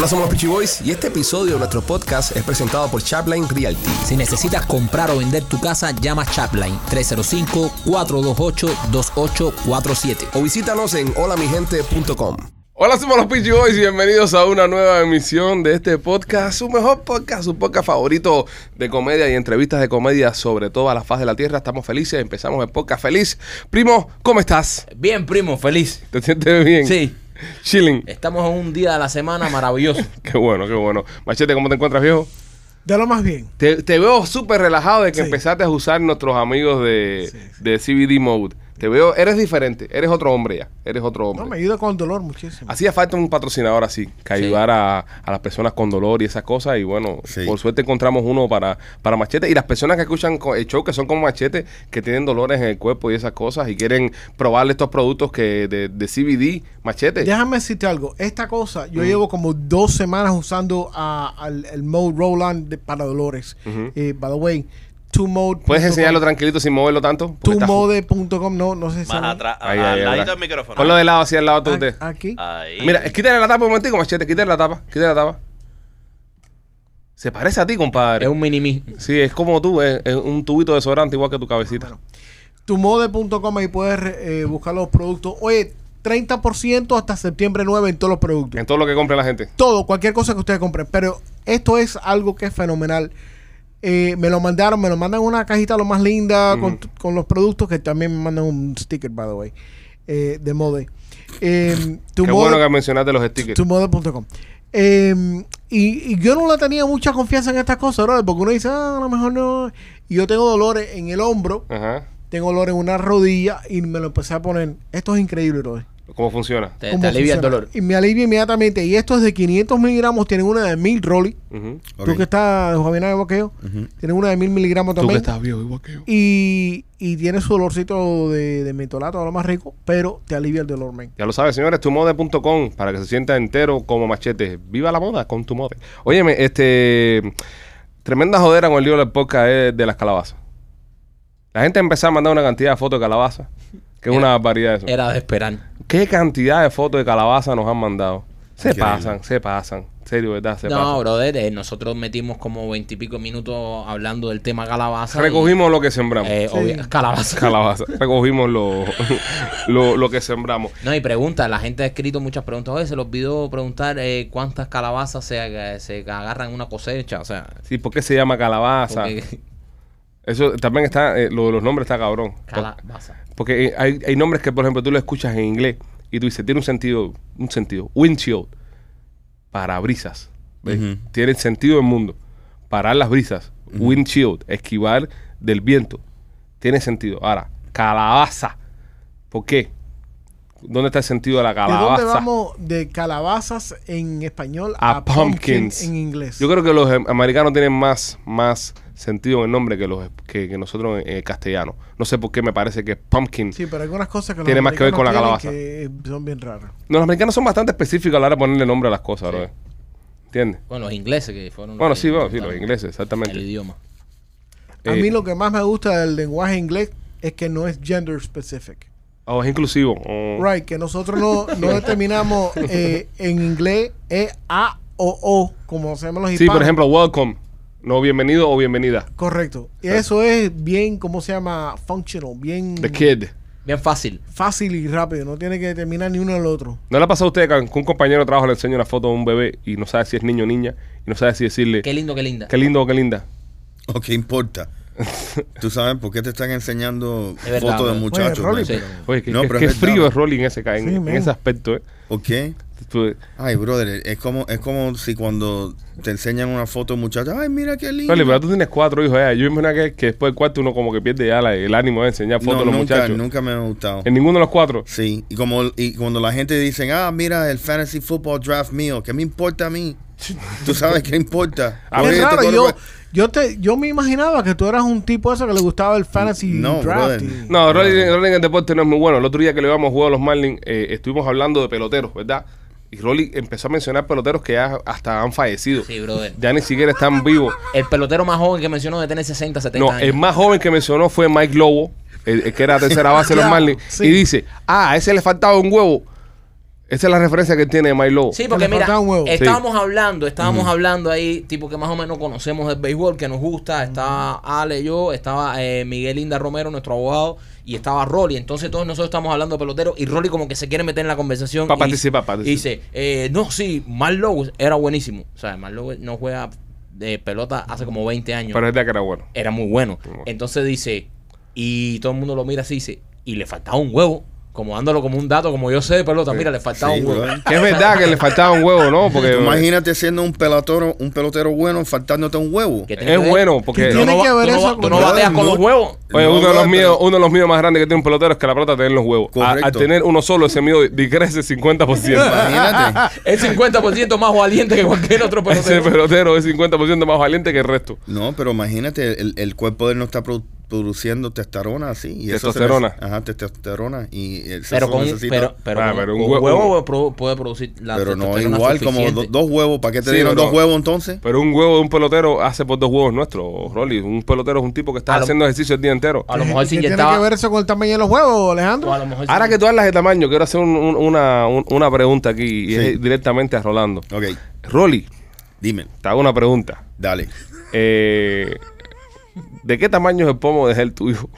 Hola, somos los Peachy Boys y este episodio de nuestro podcast es presentado por Chapline Realty. Si necesitas comprar o vender tu casa, llama Chapline 305-428-2847. O visítanos en holamigente.com. Hola, somos los Peachy Boys y bienvenidos a una nueva emisión de este podcast, su mejor podcast, su podcast favorito de comedia y entrevistas de comedia sobre toda la faz de la tierra. Estamos felices, empezamos el podcast feliz. Primo, ¿cómo estás? Bien, primo, feliz. ¿Te sientes bien? Sí, Chilling. estamos en un día de la semana maravilloso. Qué bueno, qué bueno. Machete, ¿cómo te encuentras, viejo? De lo más bien. Te, te veo súper relajado de que Sí. empezaste a usar nuestros amigos de, Sí, sí. de CBD Mode. Te veo, eres diferente, eres otro hombre ya, eres otro hombre. No, me ayuda con el dolor muchísimo. Hacía falta un patrocinador así, que Sí. ayudara a, a las personas con dolor y esas cosas. Y bueno, Sí. por suerte encontramos uno para, para Machete. Y las personas que escuchan co- el show, que son como Machete, que tienen dolores en el cuerpo y esas cosas, y quieren probarle estos productos que de, de CBD, Machete. Déjame decirte algo. Esta cosa, Mm. yo llevo como dos semanas usando ah, al- el Mode Roll-On de- para dolores. Eh, by the way, ¿Puedes enseñarlo tranquilito sin moverlo tanto? Tumode.com, no, no sé si. Más atrás, Ahí, al ahí, ladito del micrófono. Ponlo de lado, así al lado de usted. Ah, Aquí. Ahí. Mira, quítale la tapa un momentico, Machete, quítale la tapa, quítale la tapa. Se parece a ti, compadre. es un mini mí. Sí, es como tú, es, es un tubito de desodorante igual que tu cabecita. Tumode.com, ahí puedes eh, buscar los productos. Oye, 30% hasta septiembre 9 en todos los productos. En todo lo que compre la gente. todo, cualquier cosa que ustedes compren. Pero esto es algo que es fenomenal. Eh, me lo mandaron, me lo mandan una cajita lo más linda con, con los productos que también me mandan un sticker, by the way, eh, de Mode. Eh, tu Qué Mode- bueno que mencionaste los stickers. tumode.com. Eh, y, y yo no le tenía mucha confianza en estas cosas, brother, porque uno dice, ah, a lo mejor no. Y yo tengo dolores en el hombro, Ajá. tengo dolor en una rodilla y me lo empecé a poner. Esto es increíble, brother. ¿Cómo funciona? Te, cómo te alivia el dolor. Y me alivia inmediatamente. Y esto es de 500 miligramos, tienen una de 1000 Rolly. Ujú. Tú Ok. que estás, Javier de Boqueo, Ujú. tienes una de 1000 miligramos también. igual que yo. Y, y tiene su olorcito de, de mentolato, lo más rico, pero te alivia el dolor, men. Ya lo sabes, señores, tumode.com para que se sienta entero como machete. Viva la moda con tu mode. Óyeme, este. Tremenda jodera con el lío del podcast es de las calabazas. La gente empezó a mandar una cantidad de fotos de calabazas, que es Era- una barbaridad eso. Era de esperar. ¿Qué cantidad de fotos de calabaza nos han mandado? Se Increíble. pasan, se pasan. Serio, ¿verdad? Se No, pasan. brother, eh, nosotros metimos como veintipico minutos hablando del tema calabaza. y- Recogimos lo que sembramos. eh, Sí. calabaza. Calabaza. Recogimos lo, lo, lo que sembramos. No, y pregunta, la gente ha escrito muchas preguntas. Oye, se los olvidó preguntar eh, cuántas calabazas se, se agarran en una cosecha. O sea, Sí, ¿por qué se llama calabaza? porque- Eso también está, eh, lo de los nombres está cabrón. calabaza. Porque eh, hay, hay nombres que, por ejemplo, tú lo escuchas en inglés y tú dices, tiene un sentido, un sentido. Windshield, para brisas. Tiene sentido del mundo. Parar las brisas. Windshield, esquivar del viento. Tiene sentido. Ahora, calabaza. ¿Por qué? ¿Dónde está el sentido de la ¿De dónde calabaza? vamos de calabazas en español A a, pumpkin pumpkins. en inglés? Yo creo que los em, americanos tienen más, más sentido en el nombre que los que, que nosotros en eh, castellano. No sé por qué me parece que pumpkin. Sí, pero hay algunas cosas que Tiene más que ver con la calabaza. que son bien raras. No, los americanos son bastante específicos a la hora de ponerle nombre a las cosas, Sí. bro. ¿Entiendes? Bueno, los ingleses que fueron. los Bueno, sí, bueno, sí, los ingleses, exactamente. El idioma. A Eh, mí lo que más me gusta del lenguaje inglés es que no es gender specific. Oh, es inclusivo. Oh. Right, que nosotros no, no determinamos eh, en inglés E, A o O, como hacemos los Sí, hispanos. por ejemplo, welcome. No bienvenido o bienvenida. Correcto. Y eso es bien, ¿cómo se llama? Functional, bien The kid. Bien fácil. fácil y rápido. No tiene que determinar ni uno el otro. ¿No le ha pasado a usted que un compañero de trabajo le enseña una foto de un bebé y no sabe si es niño o niña y no sabe si decirle Qué lindo, qué linda. qué lindo o qué linda? ¿O qué importa? ¿Tú sabes por qué te están enseñando Es fotos de muchachos? Oye, Rolly, qué, No, pero qué es frío es Rolly en ese, en, Sí, en man. ese aspecto, ¿eh? ¿O qué? Tú- Ay, brother, es como, es como si cuando te enseñan una foto de muchachos, ay, mira qué lindo. Rolly, pero tú tienes cuatro hijos ya. Yo imagino que, que después del cuarto uno como que pierde ya la- el ánimo de enseñar fotos no, a los nunca, muchachos. nunca me ha gustado. En ninguno de los cuatro. Sí, y como y cuando la gente dice, ah, mira el fantasy football draft mío, ¿qué me importa a mí? ¿Tú sabes qué importa? A Oye, es te raro, yo, yo, te, yo me imaginaba que tú eras un tipo ese que le gustaba el fantasy No, draft. y- No, Rolly, Rolly en el deporte no es muy bueno. El otro día que le íbamos a jugar a los Marlins, eh, estuvimos hablando de peloteros, ¿verdad? Y Rolly empezó a mencionar peloteros que ya hasta han fallecido. Sí, brother. Ya ni siquiera están vivos. El pelotero más joven que mencionó de tener 60, 70 No, años. el más joven que mencionó fue Mike Lobo, el, el que era tercera base de los Marlins. sí. Y dice, ah, a ese le faltaba un huevo. Esa es la referencia que tiene Milo. Sí, porque mira, huevo. estábamos hablando, estábamos hablando ahí, tipo que más o menos conocemos el béisbol, que nos gusta. Estaba Ale, yo, estaba eh, Miguel Inda Romero, nuestro abogado, y estaba Rolly. Entonces todos nosotros estamos hablando de peloteros y Rolly como que se quiere meter en la conversación. Pa' y- participar, Y participar. dice, eh, no, sí, Marlowe era buenísimo. O sea, Marlowe no juega de pelota hace como 20 años. Pero es de que era bueno. era muy bueno. bueno. Entonces dice, y todo el mundo lo mira así, dice, y le faltaba un huevo. Como dándolo como un dato, como yo sé de pelota, mira, le faltaba Sí, un huevo. Que es verdad que le faltaba un huevo, ¿no? Porque Imagínate siendo un pelotero, un pelotero bueno faltándote un huevo. ¿Qué tiene es que bueno, porque ¿Qué Tú tiene no, que ver tú eso tú no bateas con los huevos. Oye, No, uno, de los míos, uno de los míos más grandes que tiene un pelotero es que la pelota tiene en los huevos. A- al tener uno solo, ese mío decrece 50%. Imagínate. Es 50% más valiente que cualquier otro ese pelotero. pelotero es 50% más valiente que el resto. No, pero imagínate, el, el cuerpo de él no está produciendo testosterona así. Y eso se Testosterona. Ajá, testosterona. Y el Pero con, necesita- pero, pero Ah, un huevo- puede producir la pero no igual como do- dos huevos. ¿Para qué te Sí, dieron dos huevos entonces? Pero un huevo de un pelotero hace por dos huevos nuestros, Rolly. Un pelotero es un tipo que está A lo- haciendo ejercicio el día entero. A lo mejor se ¿Qué tiene inyectaba. que ver eso con el tamaño de los huevos, Alejandro? o a lo mejor se- Ahora que tú hablas de tamaño, quiero hacer un- un- una, un- una pregunta aquí y Sí. es directamente a Rolando. Ok, Rolly, dime, te hago una pregunta. dale. Eh, ¿De qué tamaño es el pomo de el tuyo?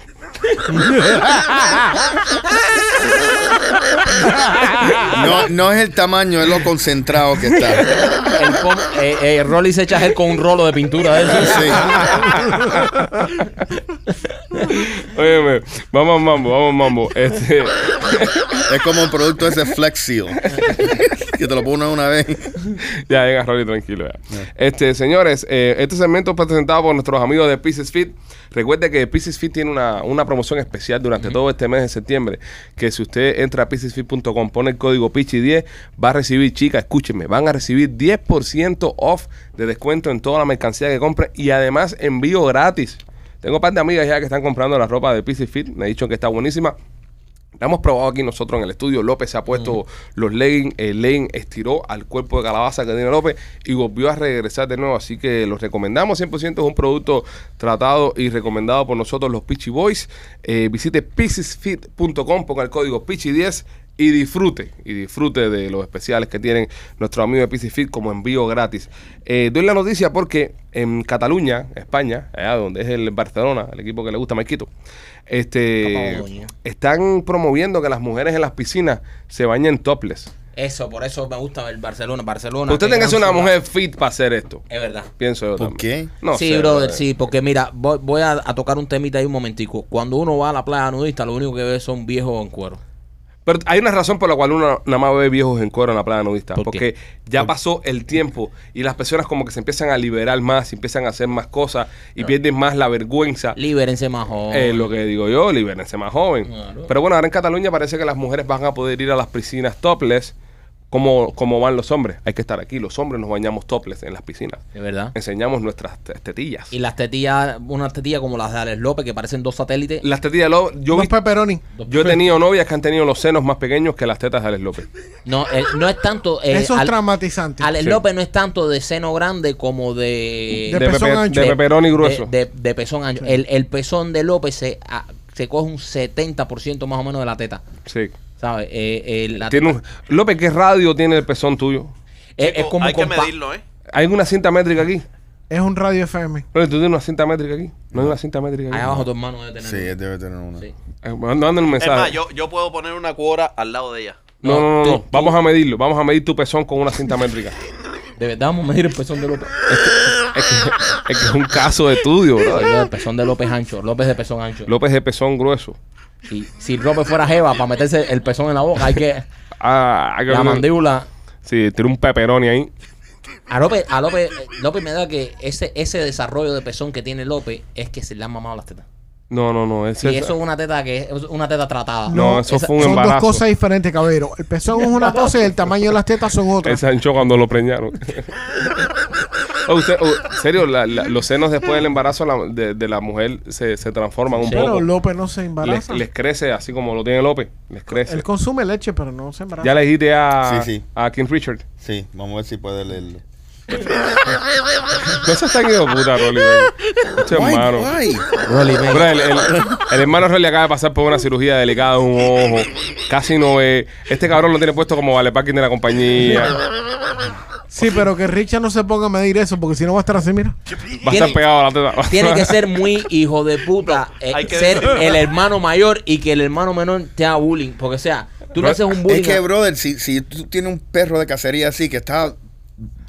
No, no es el tamaño, es lo concentrado que está. el pom- eh, eh, Rolly se echa gel con un rolo de pintura de eso. Sí. Óyeme, vamos a mambo, vamos a mambo. Este, Es como el producto ese Flex Seal. Que te lo pones una vez. ya, venga, Rolly, tranquilo. ya. Este, señores, eh, este segmento es presentado por nuestros amigos de Pieces Fit. Recuerde que Pieces Fit tiene una, una promoción especial durante todo este mes de septiembre. Que si usted entra a piecesfit.com, pone el código PICHI10, va a recibir, chicas, escúchenme, van a recibir 10% off de descuento en toda la mercancía que compre y además envío gratis. Tengo un par de amigas ya que están comprando la ropa de Pieces Fit. Me han dicho que está buenísima. La hemos probado aquí nosotros en el estudio. López se ha puesto los leggings. El legging estiró al cuerpo de calabaza que tiene López y volvió a regresar de nuevo. Así que los recomendamos 100%. Es un producto tratado y recomendado por nosotros los Peachy Boys. Eh, visite piecesfit.com, ponga el código Pichi10 y disfrute. Y disfrute de los especiales que tienen nuestros amigos de Peachy Fit como envío gratis. Eh, doy la noticia porque en Cataluña, España, allá donde es el Barcelona, el equipo que le gusta a Maikito, este, están promoviendo que las mujeres en las piscinas se bañen topless. Eso, por eso me gusta el Barcelona. Barcelona. Usted tiene que ser una ciudad. mujer fit para hacer esto. Es verdad. Pienso yo ¿Por también. qué? No sí, sé, brother, brother. sí, porque mira, voy, voy a, a tocar un temita ahí un momentico. Cuando uno va a la playa nudista, lo único que ve son viejos en cuero. Pero hay una razón por la cual uno nada más ve viejos en cuero en la playa nudista. ¿Por porque ya pasó el tiempo y las personas como que se empiezan a liberar más, empiezan a hacer más cosas y pierden más la vergüenza. Libérense más jóvenes. Es lo que digo yo, libérense más joven. Claro. Pero bueno, ahora en Cataluña parece que las mujeres van a poder ir a las piscinas topless como, como van los hombres. Hay que estar aquí. Los hombres nos bañamos topless en las piscinas. De verdad. Enseñamos nuestras te- tetillas. Y las tetillas, unas tetillas como las de Alex López, que parecen dos satélites. Las tetillas, lo- yo, Los vi- pepperoni. yo he tenido novias que han tenido los senos más pequeños que las tetas de Alex López. No, eh, no es tanto. eh, Eso es Al- traumatizante. Alex Sí. López no es tanto de seno grande como de. De pezón ancho. de pepperoni grueso. De, de- de pezón ancho. El, el pezón de López se, se coge un 70% más o menos de la teta. Sí. ¿Sabes? Eh, eh, la Tiene teta- un- López, ¿qué radio tiene el pezón tuyo? es, es como Hay que compa- medirlo, ¿eh? ¿Hay una cinta métrica aquí? Es un radio FM. López, ¿tú tienes una cinta métrica aquí? No hay una cinta métrica aquí. Ahí abajo tu hermano debe tener. Sí, él debe tener una. Sí. Eh, Mándale un Es mensaje. más, yo, yo puedo poner una cuora al lado de ella. No, no, no, tú- no. tú- Vamos a medirlo. Vamos a medir tu pezón con una cinta métrica. De verdad vamos a medir el pezón de López. es, que, es que es un caso de estudio, bro. El pezón de López ancho. López de pezón ancho. López de pezón grueso. Si, si López fuera jeva para meterse el pezón en la boca, hay que. Ah, hay que La mandíbula. Sí, tiene un pepperoni ahí. A López, a López, eh, López me da que ese, ese desarrollo de pezón que tiene López es que se le han mamado las tetas. No, no, no. Ese Y eso es una teta que es una teta tratada. No, eso Esa- fue un Son dos embarazo. cosas diferentes, caballero. El pezón es una cosa y el tamaño de las tetas son otras. Ese ancho cuando lo preñaron. Oh, usted- oh, serio, la- la- los senos después del embarazo la- de, de la mujer se, se transforman un Pero poco. López no se Les, embaraza. les crece así como lo tiene López. Les crece. Él consume leche, pero no se embaraza. Ya le dijiste a, Sí, sí. a King Richard. Sí, vamos a ver si puede leerlo. No se está de puta, Rolly. Este hermano. Rolly, el, el- el hermano Rolly acaba de pasar por una cirugía delicada de un ojo. casi no ve. Este cabrón lo tiene puesto como vale parking de la compañía. Sí, pero que Richard no se ponga a medir eso, porque si no va a estar así, mira. Va a estar pegado a la teta. Tiene que ser muy hijo de puta, eh, hay que- ser el hermano mayor y que el hermano menor te haga bullying. Porque, o sea, tú le haces un bullying. Es que, a- brother, si, si tú tienes un perro de cacería así que está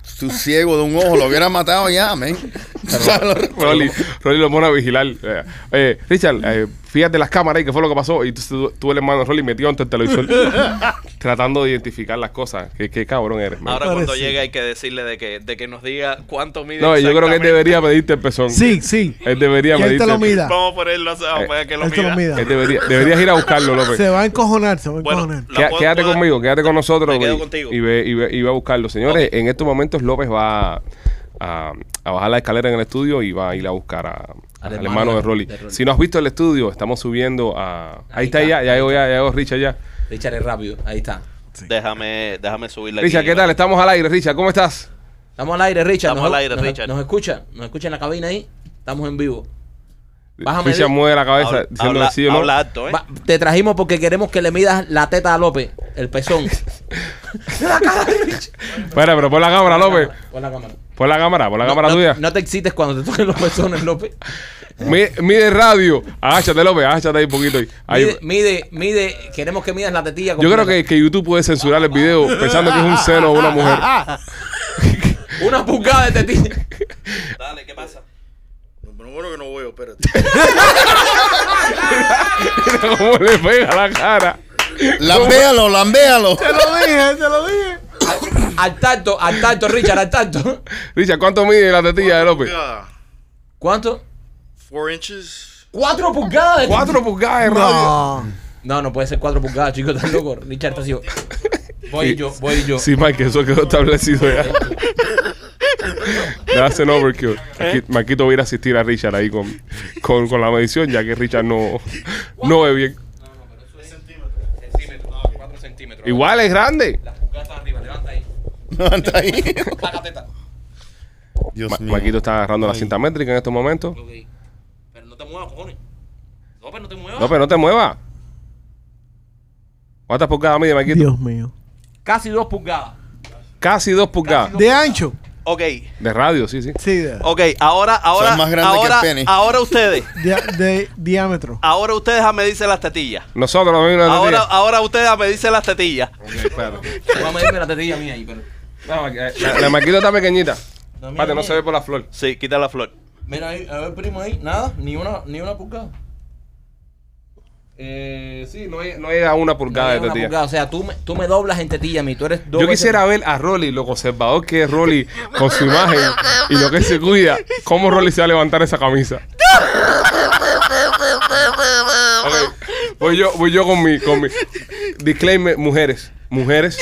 su ciego de un ojo, lo hubiera matado ya, men. Rolly, Rolly lo pone a vigilar. Eh, eh, Richard, eh, fíjate las cámaras y qué fue lo que pasó. Y tú, el hermano Rolly metido ante el televisor tratando de identificar las cosas. Qué, qué cabrón eres, man. Ahora cuando llegue hay que decirle de que, de que nos diga cuánto mide. No, yo creo que él debería medirte el pezón. Sí, sí. Él debería medirte te lo el- mida. Vamos a ponerlo a Eh, para que lo Él te lo mida. mida. Él debería, deberías ir a buscarlo, López. Se va a encojonar, se va a encojonar. quédate puedo- conmigo, quédate con nosotros Me quedo y, contigo. y ve, y, ve, y ve a buscarlo. Señores, en estos momentos López va a, a bajar la escalera en el estudio y va a ir a buscar a- al, hermano, de, Rolly. de Rolly. Si no has visto el estudio, estamos subiendo a... Ahí, Ahí está, está. ya, ya llegó, ya, ya llegó Richard ya. Richard es rápido, ahí está. Déjame, déjame subirle Richard, aquí, ¿qué tal? Estamos al aire, Richard, ¿cómo estás? Estamos al aire, Richard. Estamos nos, al aire, nos- Richard. Nos escucha, nos escucha en la cabina ahí. Estamos en vivo. De- mueve la cabeza Habla, diciendo habla- sí o no. habla alto, ¿eh? Va- te trajimos porque queremos que le midas la teta a López, el pezón. Espera, pero pon la cámara, López. Pon la cámara. Pon la cámara, pon la cámara no, tuya. No te excites cuando te toquen los pezones, López. Mi- Mide radio. Agáchate, López, agáchate ahí un poquito. ahí. Mide, mide, mide, queremos que midas la tetilla. Yo creo que, que YouTube puede censurar el video pensando que es un seno de una mujer. Una pulgada de tetilla. Dale, ¿qué pasa? Pero bueno que no veo, espérate. Mira cómo le pega la cara. Lambéalo, lambéalo. Te lo dije, te lo dije. Al tacto, al tacto, Richard, al tacto. Richard, ¿cuánto mide la tetilla de López? ¿Cuánto? Four inches. Cuatro pulgadas de Cuatro pulgadas radio. No. No, no puede ser cuatro pulgadas, chicos, estás loco. Richard está así. Voy yo, voy yo. Sí, Mike, eso quedó establecido ya. Le hacen overkill. Aquí, Marquito va a ir a asistir a Richard ahí con, con, con la medición, ya que Richard no, no ve bien. Centímetros. Igual es grande. Las pulgadas están arriba, levanta ahí. Levanta ahí. La. Dios Ma- mío. Marquito está agarrando la Ay. cinta métrica en estos momentos. Ok. Pero no te muevas, cojones. López, no te muevas. López, no te muevas. ¿Cuántas pulgadas mide, Marquito? Dios mío. Casi dos pulgadas. Casi dos pulgadas. De ancho. Ok, De radio, sí, sí. Sí, de, ok, ahora, ahora, Son más grandes que ahora, el pene. ahora ustedes, de- de diámetro. ahora ustedes a medirse las tetillas. Nosotros nos vimos Ahora, tetilla. ahora ustedes a medirse las tetillas. Voy a medirme la tetilla mía ahí, pero. No, eh, la, la Marquito está pequeñita. No, mira, Espérate, no se ve por la flor. Sí, quita la flor. Mira ahí, a ver, primo ahí. Nada, ni una, ni una pulgada. Eh, sí, no, hay- no llega a una pulgada de tetilla. pulgada. O sea, tú me, tú me doblas en tetilla a mí. Tú eres Yo quisiera ver a Rolly, lo conservador que es Rolly, con su imagen y lo que se cuida, cómo Rolly se va a levantar esa camisa. Voy yo, voy yo con mi, con mi disclaimer, mujeres, mujeres,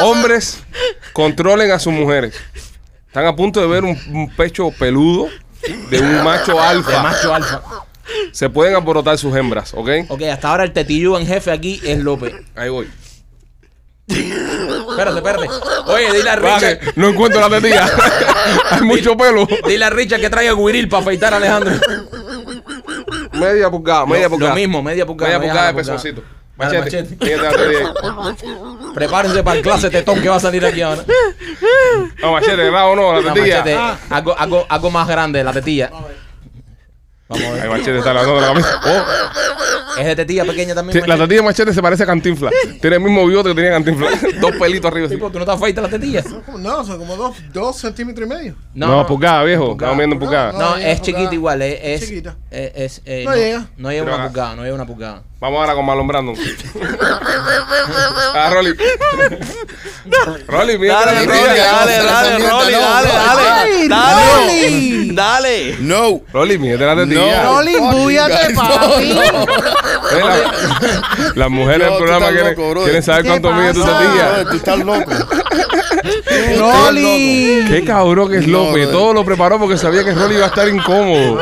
hombres, controlen a sus mujeres. Están a punto de ver un, un pecho peludo de un macho De alfa. macho alfa. Se pueden alborotar sus hembras, ¿ok? Ok, hasta ahora el tetillo en jefe aquí es López. Ahí voy. Espérate, espérate. Oye, dile a Richard. no encuentro la tetilla. Hay mucho pelo. Dile a Richard que traiga guiril para afeitar a Alejandro. Media pulgada, media pulgada. Lo mismo, media pulgada. Media media pulgada de pezoncito. Machete. machete. Prepárense para el clase tetón que va a salir aquí ahora. No, machete, rabo no, la No, tetilla. machete, algo, algo, algo más grande, la tetilla. Vamos a ver. machete está lavando la camisa. Oh, ¿Es de tetilla pequeña también? sí, la tetilla de machete se parece a Cantinfla. Tiene el mismo bigote que tenía Cantinfla. Dos pelitos arriba. así. Tipo, ¿Tú no te afeitas las tetillas? No, son como dos, dos centímetros y medio. No, pulgada, viejo. Estamos viendo en No, pulgada. no. No, llega es chiquita pulgada. igual, es, es, Chiquita. es- es, eh, No llega. No llega Pero una acá. pulgada, no llega una pulgada. Vamos ahora con Marlon Brandon. Ah, Rolly. Rolly, mira Dale, la Rolly, tetilla. dale, no, dale, no, Rolly, no, dale, no, dale. Rolly. Dale. Dale. No. Rolly, mírate la tetilla. No. Rolly, fucking búyate, guys, papi. no, no. Eh, la- Las mujeres del programa quieren, loco, brother. quieren saber ¿Qué cuánto mide tu tetilla. Tú estás loco. Rolly. Qué cabrón que es No, López. Todo lo preparó porque sabía que Rolly iba a estar incómodo.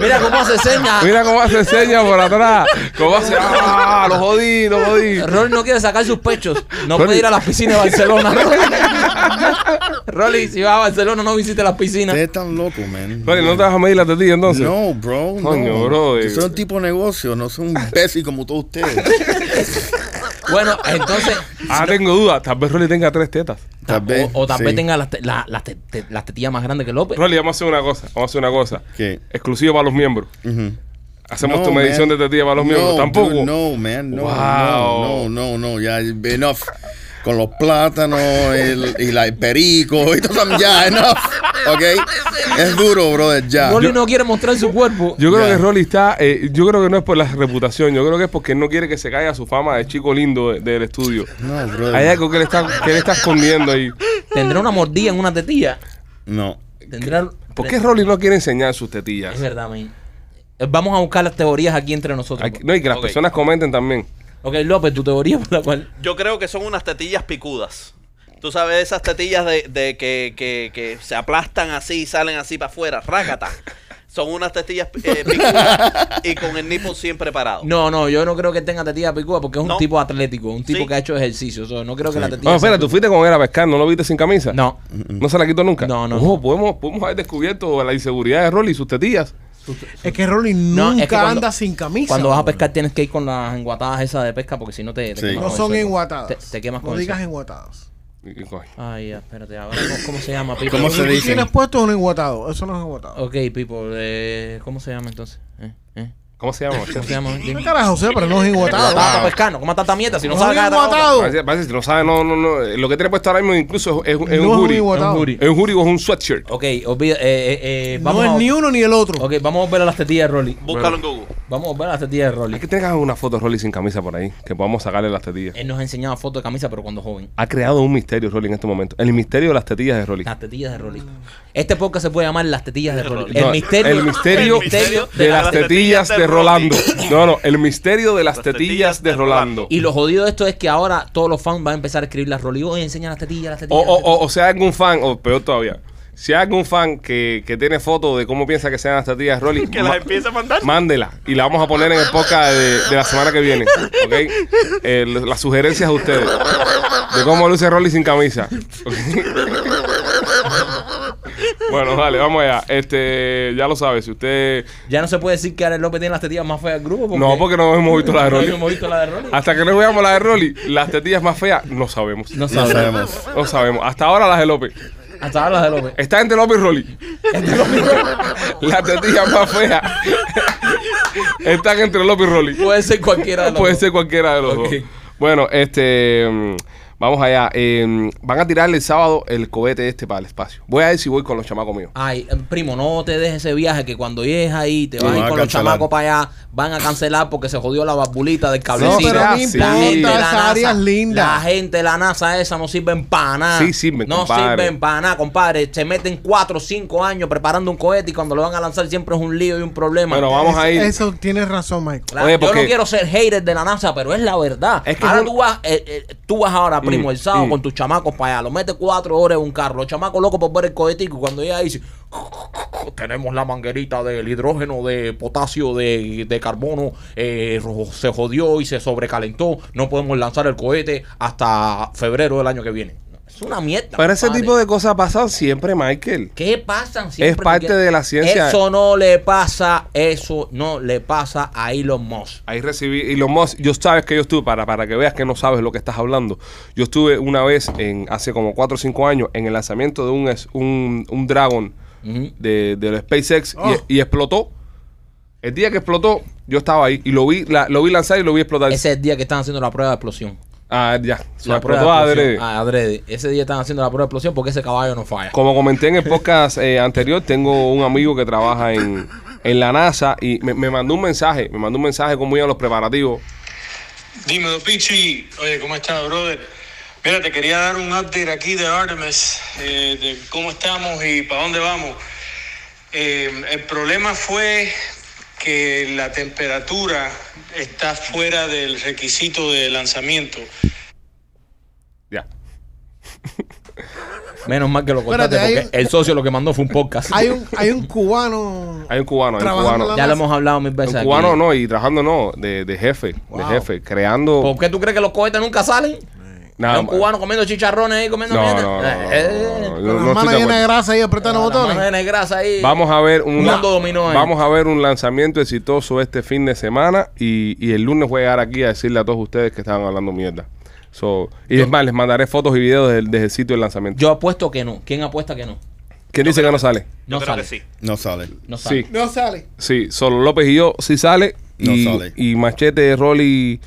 Mira cómo hace señas. Mira cómo hace señas por atrás. Cómo hace. ¡Ah! Lo jodí, lo jodí. Rolly no quiere sacar sus pechos. No Rolly. puede ir a la piscina de Barcelona. Rolly, si vas a Barcelona, no visites las piscinas. Ustedes están locos, man. Rolly, ¿no te vas a medir la tetilla entonces? No, bro. Coño, no. bro, Yo eh. soy un tipo de negocio, no soy un imbécil como todos ustedes. Bueno, entonces. Ah, tengo dudas. Tal vez Rolly tenga tres tetas. Tal vez, o, o tal vez tenga las, te- la- las te- te- las tetillas más grandes que López. Rolly, vamos a hacer una cosa. Vamos a hacer una cosa. ¿Qué? Exclusivo para los miembros. Hacemos No, tu medición man. de tetilla para los miembros. Tampoco. dude, no, man. No, Wow. no, no, no, no. Ya, enough. Con los plátanos el- y la, el perico y todo eso, ya, enough. ¿Ok? Es duro, brother, ya. Rolly no quiere mostrar su cuerpo. Yo creo Ya. que Rolly está, eh, yo creo que no es por la reputación, yo creo que es porque él no quiere que se caiga su fama de chico lindo de- del estudio. No, brother. Hay algo que él está, que él está escondiendo ahí. Tendrá una mordida en una tetilla. No. Tendrá. ¿Por qué Rolly no quiere enseñar sus tetillas? Es verdad, man. Eh, Vamos a buscar las teorías aquí entre nosotros. Hay que- no, y que las Ok. personas comenten también. Ok, López, tu teoría por la cual. Yo creo que son unas tetillas picudas. Tú sabes, esas tetillas de, de que, que, que se aplastan así y salen así para afuera. Rácata. Son unas tetillas eh, picudas y con el nipo siempre parado. No, no, yo no creo que tenga tetilla picuda porque es un No. tipo atlético, un tipo Sí. que ha hecho ejercicio. O sea, no creo que la tetilla. No, espera, sea- tú fuiste con él a pescar, ¿no lo viste sin camisa? No. ¿No se la quitó nunca? No, no. Ojo, podemos, podemos haber descubierto la inseguridad de Rolly y sus tetillas. Es que Rolly No, nunca es que cuando- anda sin camisa. Cuando vas a pescar tienes que ir con las enguatadas esas de pesca porque si no te, te Sí. quemas No son enguatadas. Te, te quemas No con digas suelo. enguatadas. Ay, ya, espérate. Ahora, ¿cómo, cómo se llama, Pipo? ¿Cómo se dice? tienes puesto es un enguatado. Eso no es enguatado. Ok, Pipo, eh, ¿cómo se llama entonces? ¿Eh? ¿Eh? ¿Cómo se llama? ¿Cómo se llama? ¿Qué carajo sé? Pero no es enguatado. Enguatada para pescar, ¿no? ¿Cómo está esta mierda? Si no, No sabe es cada enguatado. Parece, parece, si no sabe, no, no, no. Lo que tiene puesto ahora mismo incluso es, es, es No un es un hoodie. Es un hoodie. Es un hoodie o es un sweatshirt. Ok, olvida, eh, eh, eh, vamos No a, es ni uno ni el otro. Ok, vamos a volver a las tetillas de Rolly. Búscalo en Google. Vamos a volver a las tetillas de Rolly. Hay que tengas una foto de Rolly sin camisa por ahí, que podamos sacarle las tetillas. Él nos ha enseñado fotos de camisa, pero cuando joven. Ha creado un misterio Rolly en este momento. El misterio de las tetillas de Rolly. Las tetillas de Rolly. Este podcast se puede llamar Las tetillas de Rolly. No, El misterio, el misterio el misterio de las tetillas de Rolando. No, no, el misterio de las tetillas de Rolando. Y lo jodido de esto es que ahora todos los fans van a empezar a escribir las Rolly. Oye, enseña las tetillas, las tetillas. o, las tetillas". o, o sea, algún fan, o peor todavía, si hay algún fan que, que tiene fotos de cómo piensa que sean las tetillas de Rolly, Que las empiece a mandar. mándela y la vamos a poner en el podcast de, de la semana que viene. ¿Ok? Eh, l- las sugerencias de ustedes de cómo luce Rolly sin camisa. Bueno, dale, vamos allá. Este, ya lo sabe, si usted. Ya no se puede decir que Alex López tiene las tetillas más feas del grupo. No, porque no hemos visto la de no Rolly. hemos visto la de Rolly. Hasta que no veamos la de Rolly, las tetillas más feas, no sabemos. No No sabemos. No sabemos. Hasta ahora las de López. Hasta ahora las de López. Está entre López y Rolly. Las tetillas más feas están entre López y Rolly. Puede ser cualquiera de los Puede dos. ser cualquiera de los Ok. dos. Bueno, este. Vamos allá. Eh, van a tirarle el sábado el cohete este para el espacio. Voy a ver si voy con los chamacos míos. Ay, eh, primo, no te dejes ese viaje que cuando llegues ahí te vas a ir van a con los chamacos para allá, van a cancelar porque se jodió la barbulita del No, cablecito. pero la no gente la esa área NASA, es linda. La gente de la NASA esa no sirven para nada. Sí sirven, No compadre. sirven para nada, compadre. Se meten cuatro o cinco años preparando un cohete y cuando lo van a lanzar siempre es un lío y un problema. Bueno, vamos a ir. Eso tienes razón, Michael. La- Oye, yo no quiero ser hater de la NASA, pero es la verdad. Es que ahora es un- tú vas, eh, eh, tú vas ahora, primo, Mm, el sábado mm. con tus chamacos para allá, lo metes cuatro horas en un carro, los chamacos locos por ver el cohetico y cuando ahí dice, tenemos la manguerita del hidrógeno, de potasio, de, de carbono, eh, se jodió y se sobrecalentó, no podemos lanzar el cohete hasta febrero del año que viene. Es una mierda. Pero ese tipo de cosas pasan siempre, Michael. ¿Qué pasan siempre? Es parte de la ciencia. Eso no le pasa, eso no le pasa a Elon Musk. Ahí recibí, y los Musk, yo sabes que yo estuve, para, para que veas que no sabes lo que estás hablando, yo estuve una vez, en hace como 4 o 5 años, en el lanzamiento de un, un, un Dragon de, de SpaceX y- Oh. y, explotó. El día que explotó, yo estaba ahí y lo vi, la- lo vi lanzar y lo vi explotar. Ese es el día que están haciendo la prueba de explosión. Ah, ya. Se La prueba de adrede. explosión. Ah, adrede. Ese día están haciendo la prueba de explosión porque ese caballo no falla. Como comenté en el podcast eh, anterior, tengo un amigo que trabaja en, en la NASA y me, me mandó un mensaje, me mandó un mensaje cómo iban los preparativos. Dímelo, Pichi. Oye, ¿cómo estás, brother? Mira, te quería dar un update aquí de Artemis, eh, de cómo estamos y para dónde vamos. Eh, el problema fue que la temperatura está fuera del requisito de lanzamiento. Ya. Menos mal que lo hay porque el socio lo que mandó fue un podcast. Hay un, hay un cubano. Hay un cubano, hay un cubano. ya lo hemos hablado mil veces. Un aquí. cubano no, y trabajando no, de, de jefe, de jefe, creando. ¿Por qué tú crees que los cohetes nunca salen? Nada un más. cubano comiendo chicharrones ahí, comiendo No, mierda. no, no, no, Eh, no, Con no las estoy manos de llenas de acuerdo. grasa ahí apretando botones. mano de grasa ahí. Vamos a ver un, dominó ahí. vamos a ver un lanzamiento exitoso este fin de semana y, y el lunes voy a llegar aquí a decirle a todos ustedes que estaban hablando mierda. So, y es más, les mandaré fotos y videos desde el sitio del lanzamiento. Yo apuesto que no. ¿Quién apuesta que no? ¿Quién dice que no sale? Yo No creo sale. que sí. No sale. No sale. Sí, No sale. sí. Solo López y yo sí sale. No y, sale. y Machete, Rolly y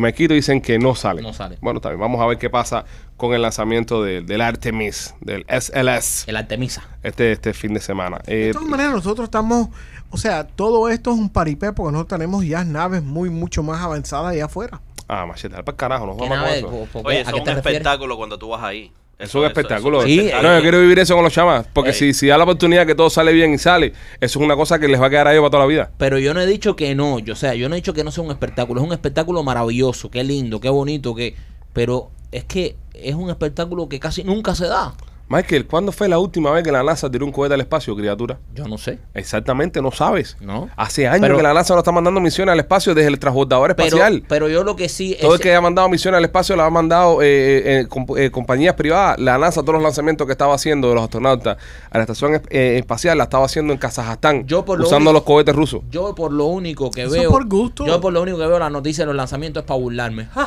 Maquito dicen que no sale. No sale. Bueno, también vamos a ver qué pasa con el lanzamiento del- del Artemis, del SLS, El Artemisa. este, este fin de semana. Eh, De todas maneras, nosotros estamos, o sea, todo esto es un paripé porque nosotros tenemos ya naves muy, mucho más avanzadas allá afuera. ah, Machete, al para carajo, nos ¿Qué vamos nave? con eso. ¿Por- por Oye, qué? eso ¿A es un refieres? espectáculo cuando tú vas ahí. Es un espectáculo. Sí, No, yo quiero vivir eso con los chamas. Porque si, si da la oportunidad que todo sale bien y sale, eso es una cosa que les va a quedar a ellos para toda la vida. Pero yo no he dicho que no, yo, o sea, yo no he dicho que no sea un espectáculo, es un espectáculo maravilloso, qué lindo, qué bonito, que, pero es que es un espectáculo que casi nunca se da. Michael, ¿cuándo fue la última vez que la NASA tiró un cohete al espacio, criatura? Yo no sé. Exactamente, no sabes. No. Hace años Pero- que la NASA no está mandando misiones al espacio desde el transbordador Pero, espacial. pero yo lo que sí Todo es el que ha mandado misiones al espacio la ha mandado eh, eh, comp- eh, compañías privadas. La NASA, todos los lanzamientos que estaba haciendo de los astronautas a la estación es- eh, espacial, la estaba haciendo en Kazajstán, Yo por lo usando único- los cohetes rusos. yo por lo único que Eso veo, es por gusto. yo por lo único que veo la noticia de los lanzamientos es para burlarme.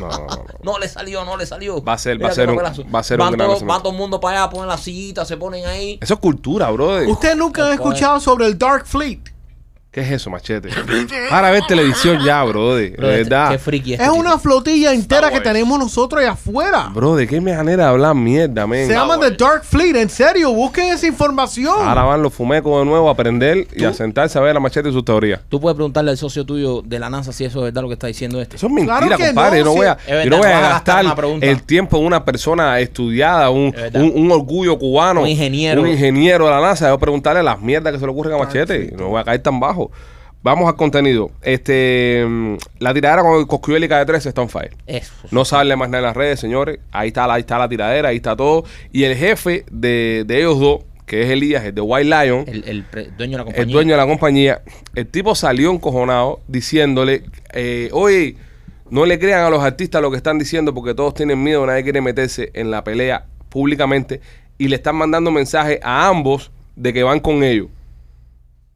No, no, no, no. No le salió, no le salió. Va a ser- va a ser qué va a ser un van gran todo, va todo el mundo para allá, ponen las sillitas, se ponen ahí. Eso es cultura, brother. Ustedes nunca han escuchado sobre el Dark Fleet. ¿Qué es eso, machete? Para ver televisión ya, brother. Bro, de verdad. Qué friki Es este una tipo. flotilla entera que tenemos nosotros allá afuera. Bro, ¿de qué manera de hablar mierda, men? Se llama The Dark Fleet. En serio, busquen esa información. Ahora van los fumecos de nuevo a aprender y a sentarse a ver la machete y sus teorías. Tú puedes preguntarle al socio tuyo de la NASA si eso es verdad lo que está diciendo este. Eso es mentira, Claro compadre. no, yo no voy a, Es verdad, yo no voy no a vas a gastar una el tiempo en una persona estudiada, un, Es verdad. un, un orgullo cubano. Un ingeniero. Un ingeniero de la NASA. Yo preguntarle las mierdas que se le ocurren a Machete. No voy a caer tan bajo. Vamos al contenido. Este, mm, la tiradera con el Coscuyuela y KD3 está on fire. Eso. No sale más nada en las redes, señores. Ahí está, la- ahí está la tiradera, ahí está todo. Y el jefe de, de ellos dos, que es Elías, el de White Lion, El, el pre- dueño de la compañía. el dueño de la compañía, el tipo salió encojonado diciéndole, eh, oye, no le crean a los artistas lo que están diciendo porque todos tienen miedo, nadie quiere meterse en la pelea públicamente y le están mandando mensajes a ambos de que van con ellos.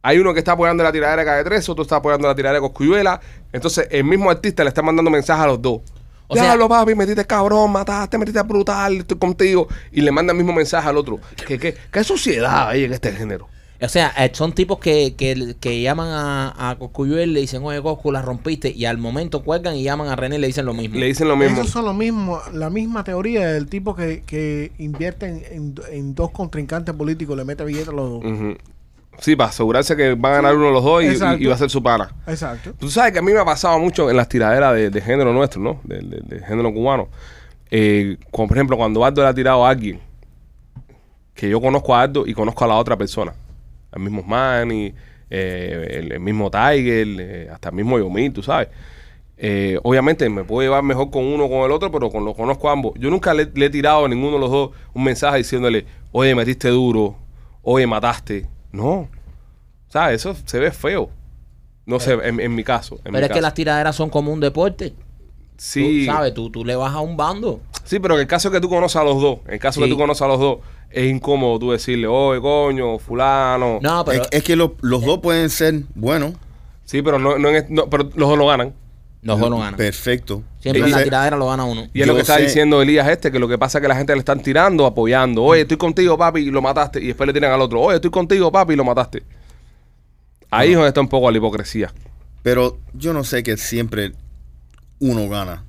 Hay uno que está apoyando la tiradera de KD3, otro está apoyando la tiradera de Coscuyuela. Entonces, el mismo artista le está mandando mensajes a los dos. O sea- Diablo, papi, metiste cabrón, mataste, metiste brutal, estoy contigo. Y le manda el mismo mensaje al otro. ¿Qué, qué, qué sociedad hay en este género? O sea, eh, son tipos que, que, que llaman a, a Coscuyuel y le dicen, oye, Coscu, la rompiste. Y al momento cuelgan y llaman a René y le dicen lo mismo. Le dicen lo mismo. Esos son lo mismo, la misma teoría del tipo que, que invierte en, en- en dos contrincantes políticos, le mete billetes a los dos. Sí, para asegurarse que van a ganar uno de los dos y, Exacto. y- y va a ser su pana. Exacto. Tú sabes que a mí me ha pasado mucho en las tiraderas de, de género nuestro, ¿no? De, de- de género cubano. Eh, como por ejemplo, cuando Aldo le ha tirado a alguien, que yo conozco a Aldo y conozco a la otra persona. El mismo Manny, eh, el, el mismo Tiger, eh, hasta el mismo Yomir, tú sabes. Obviamente me puedo llevar mejor con uno o con el otro, pero con los conozco a ambos. Yo nunca le, le he tirado a ninguno de los dos un mensaje diciéndole, oye, metiste duro, oye, mataste. No. ¿Sabes? Eso se ve feo. No sé, en, en mi caso. en mi Pero es que las tiraderas son como un deporte. Sí, Tú sabes, tú, tú le vas a un bando. sí, pero en el caso que tú conoces a los dos, en el caso que Sí. tú conoces a los dos, es incómodo tú decirle, oye, coño, fulano. No, pero es, es que lo- los dos pueden ser buenos. Sí, pero no, no, en- no, pero los dos no ganan. Los dos no ganan. Perfecto. Siempre en la tiradera lo gana uno. Y es Yo lo que está sé. diciendo Elías este, que lo que pasa es que la gente le están tirando, apoyando. Oye, estoy contigo, papi, y lo mataste. Y después le tiran al otro. Oye, estoy contigo, papi, y lo mataste. Ahí es donde está un poco la hipocresía. Pero yo no sé que siempre uno gana.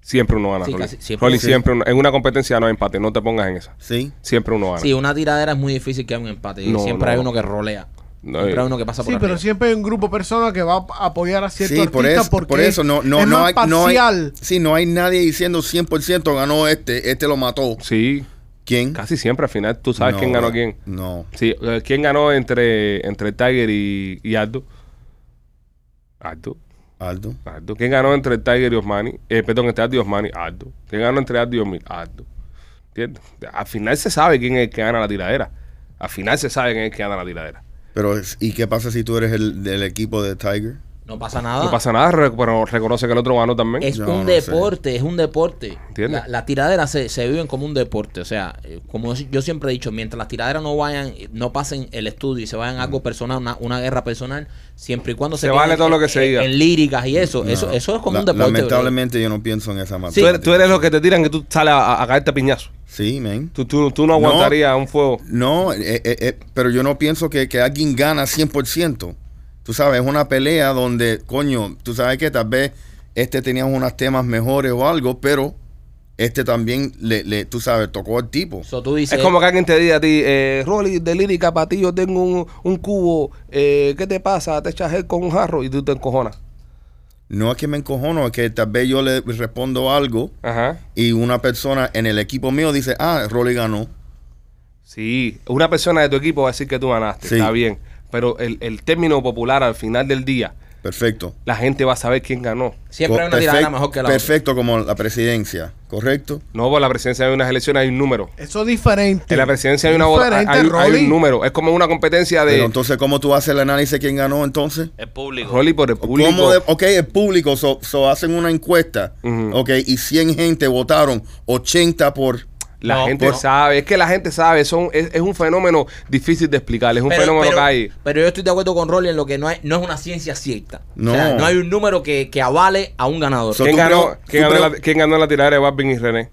Siempre uno gana, Sí, Rolly. casi siempre. Rolly, Sí. siempre uno- en una competencia no hay empate, no te pongas en esa. ¿Sí? Siempre uno gana. Sí, una tiradera es muy difícil que haya un empate. Y No, siempre no. hay uno que rolea. No, siempre eh. hay uno que pasa por Sí, pero siempre hay un grupo de personas que va a apoyar a cierto Sí, por artista eso, porque por eso no, no, es no, más hay, no hay- parcial. sí, no hay nadie diciendo 100% ganó este, este lo mató. Sí, ¿Quién? casi siempre al final tú sabes No, quién ganó a quién. No. Sí, ¿quién ganó entre, entre Tiger y, y Aldo? Aldo. Aldo. Aldo. ¿Quién ganó entre Tiger y Osmani? Eh, perdón, entre Aldo y Osmani. Aldo. ¿Quién ganó entre Aldo y Osmani? Aldo. ¿Entiendes? Al final se sabe quién es el que gana la tiradera. Al final se sabe quién es el que gana la tiradera. Pero, ¿y qué pasa si tú eres el del equipo de Tiger? No pasa nada. No pasa nada, pero reconoce que el otro ganó también. Es Yo un no sé. deporte, es un deporte. ¿Entiendes? La, la tiradera se, se viven como un deporte. O sea, eh, como yo siempre he dicho, mientras las tiraderas no vayan, no pasen el estudio y se vayan a algo personal, una, una guerra personal, siempre y cuando Se queden vale todo lo que en- se diga. En, líricas y eso, eso, No. eso es como La- un deporte. Lamentablemente yo no pienso en esa tú, materia. eres, tú eres los que te tiran que tú sales a, a caerte a piñazo. Sí, man. Tú, tú, tú no No. aguantarías un fuego. No, eh, eh, eh, pero yo no pienso que, que alguien gana 100%. Tú sabes, es una pelea donde, coño, tú sabes que tal vez este tenía unos temas mejores o algo, pero este también, le, le, tú sabes, tocó al tipo. So, tú dices, Es como que alguien te diga a ti, eh, Rolly, de lírica para ti yo tengo un, un cubo, eh, ¿qué te pasa? Te echas gel con un jarro y tú te encojonas. No es que me encojono, es que tal vez yo le respondo algo Ajá. y una persona en el equipo mío dice, ah, Rolly ganó. Sí, una persona de tu equipo va a decir que tú ganaste, Sí. está bien. Pero el, el término popular al final del día, Perfecto. la gente va a saber quién ganó. siempre hay una tiradera perfec- mejor que la otra. Perfecto como la presidencia, ¿correcto? No, por la presidencia hay unas elecciones, hay un número. Eso es diferente. En la presidencia hay una vota- hay, hay un número. Es como una competencia Pero de entonces, ¿cómo tú haces el análisis de quién ganó entonces? El público. Rolly por el público. ¿Cómo de- ok, el público, so, so hacen una encuesta, Ujú. ok, y 100 gente votaron, 80 por... La No, gente pero- sabe, es que la gente sabe, son, es, es un fenómeno difícil de explicar, es un fenómeno que hay. pero yo estoy de acuerdo con Rolly en lo que no, hay, no es una ciencia cierta. No. O sea, no hay un número que, que avale a un ganador. ¿Quién ganó, quién ganó la, quién ganó la tiradera de Barbin y René?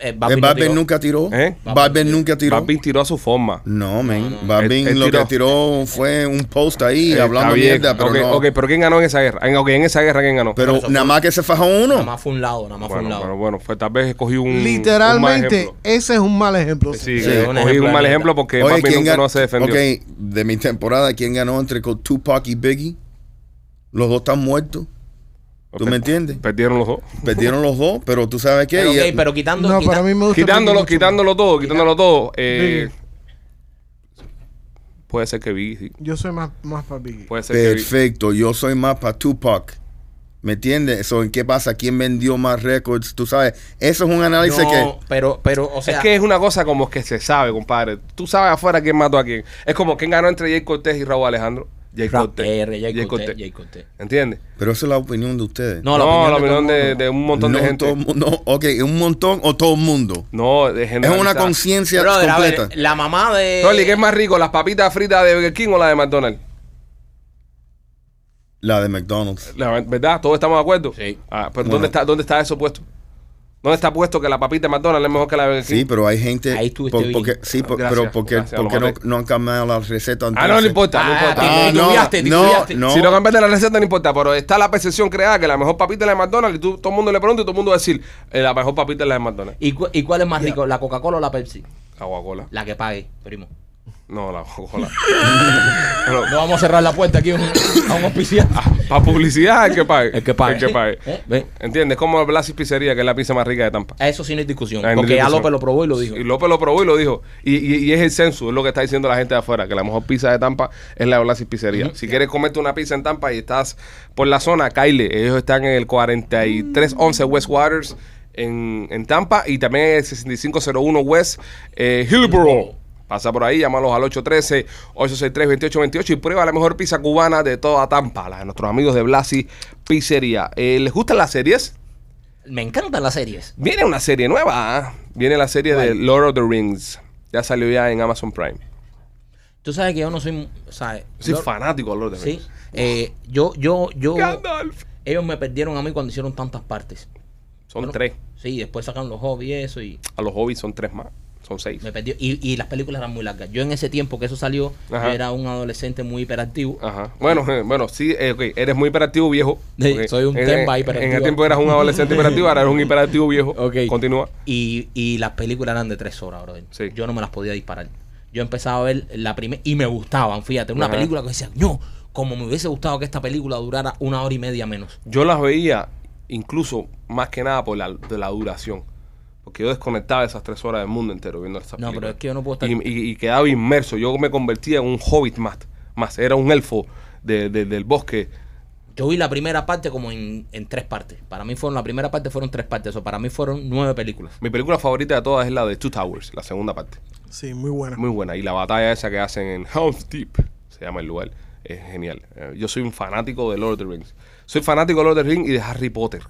Eh, Eh, Barbie no nunca tiró. ¿Eh? Barbie nunca tiró. Barbin tiró a su forma. No, men. no. Barbie Él- él lo tiró. que tiró fue un post ahí Eh, hablando mierda, pero ok, no. ok, pero ¿quién ganó en esa guerra? En, ok, en esa guerra, ¿quién ganó? pero nada fue- más que se fajó Nada uno. más fue un lado, nada más fue un lado. pero bueno, fue, tal vez escogí un. un mal Literalmente, ese es un mal ejemplo. Sí, Sí, que un ejemplo mal ejemplo porque Oye, Barbie ¿quién nunca ganó? no se defendió. Ok, de mi temporada, ¿quién ganó entre Tupac y Biggie? Los dos están muertos. ¿Tú Ok, me entiendes? Perdieron los dos. Perdieron los dos, pero tú sabes qué. Pero, Y- ok, pero quitando. No, quita- para mí me gusta. Quitándolo, quitándolo todo, quitándolo todo. Eh, Biggie. puede ser que sí. más. Yo soy más, más para Biggie. Puede ser que. Perfecto, yo soy más para Tupac. ¿Me entiendes? Eso, ¿en qué pasa? ¿Quién vendió más récords? Tú sabes, eso es un análisis no, que... pero, pero, o sea. es que es una cosa como que se sabe, compadre. Tú sabes afuera quién mató a quién. Es como quién ganó entre Jay Cortés y Raúl Alejandro. Cortés. ¿Entiendes? Pero esa es la opinión de ustedes. No, No, la la opinión opinión de el de, de un montón de No, gente. todo el mundo- no, ok, un montón o todo el mundo. No, de Es generalizar. una conciencia Brother, a ver, completa. la mamá de. Rolly, ¿qué es más rico? ¿Las papitas fritas de Burger King o la de McDonald's? La de McDonald's. La verdad, todos estamos de acuerdo. Sí. Ah, pero Bueno. ¿dónde está, dónde está eso puesto? ¿Dónde está puesto que la papita de McDonald's es mejor que la de Burger King? Sí, pero hay gente... Ahí estuviste por- porque, sí, por- Gracias, pero porque, gracias, porque no, no han cambiado la receta Ah, no, no importa, no Ah, importa. Ah, titubeaste, no, titubeaste. no. Si no cambias de la receta, no importa, pero está la percepción creada que la mejor papita es la de McDonald's y tú, todo el mundo le pregunta y todo el mundo va a decir, eh, la mejor papita es la de McDonald's. ¿Y, cu- ¿Y cuál es más rico, la Coca-Cola o la Pepsi? La Coca-Cola. La que pague, primo. No, la Coca-Cola. Pero, No vamos a cerrar la puerta aquí a un, a un auspiciante. para publicidad, el que pague. El que pague. El que pague. ¿Eh? Ve. ¿Entiendes? Como Blasis Pizzería, que es la pizza más rica de Tampa. Eso sí no hay discusión. Ah, hay porque ya discusión. López lo probó y lo dijo. Y López lo probó y lo dijo. Y, y- y es el censo, es lo que está diciendo la gente de afuera, que la mejor pizza de Tampa es la de Blasis Pizzería. Si quieres comerte una pizza en Tampa y estás por la zona, Kyle, ellos están en el 4311 West Waters en, en Tampa y también en el 6501 West eh, Hillsborough. Pasa por ahí, llámalos al 813-863-2828 y prueba la mejor pizza cubana de toda Tampa, la de nuestros amigos de Blasi Pizzería. Eh, ¿Les gustan las series? Me encantan las series. Viene una serie nueva. ¿ah? Viene la serie de Lord of the Rings. Ya salió ya en Amazon Prime. Tú sabes que yo no soy. Sea, Soy fanático de Lord of the Sí. Rings. Eh, yo, yo, yo. Gandalf. Ellos me perdieron a mí cuando hicieron tantas partes. Son Bueno, tres. Sí, después sacan los hobbies y eso y A los hobbies son tres más. Son seis. me perdió. Y, y las películas eran muy largas. Yo en ese tiempo que eso salió, Ajá. yo era un adolescente muy hiperactivo. Ajá. Bueno, eh, bueno, sí, eh, ok, Eres muy hiperactivo viejo. Sí, Ok. soy un En- temba en- hiperactivo. En el tiempo eras un adolescente hiperactivo, ahora eres un hiperactivo viejo. Ok. Continúa. Y, y las películas eran de tres horas, brother. Sí. Yo no me las podía disparar. Yo empezaba a ver la primera y me gustaban, fíjate, una Ajá. película que decía, no, como me hubiese gustado que esta película durara una hora y media menos. Yo las veía incluso más que nada por la, de la duración. Porque yo desconectaba esas tres horas del mundo entero viendo esas No, pero es que yo no puedo estar... y, y- y quedaba inmerso. Yo me convertía en un hobbit más. Más, era un elfo de- de- del bosque. Yo vi la primera parte como en, en tres partes. Para mí fueron, la primera parte fueron tres partes. O para mí fueron nueve películas. Mi película favorita de todas es la de Two Towers, la segunda parte. Sí, muy buena. Muy buena. Y la batalla esa que hacen en Helm's Deep, se llama el lugar. es genial. Eh, yo soy un fanático de Lord of the Rings. Soy fanático de Lord of the Rings y de Harry Potter.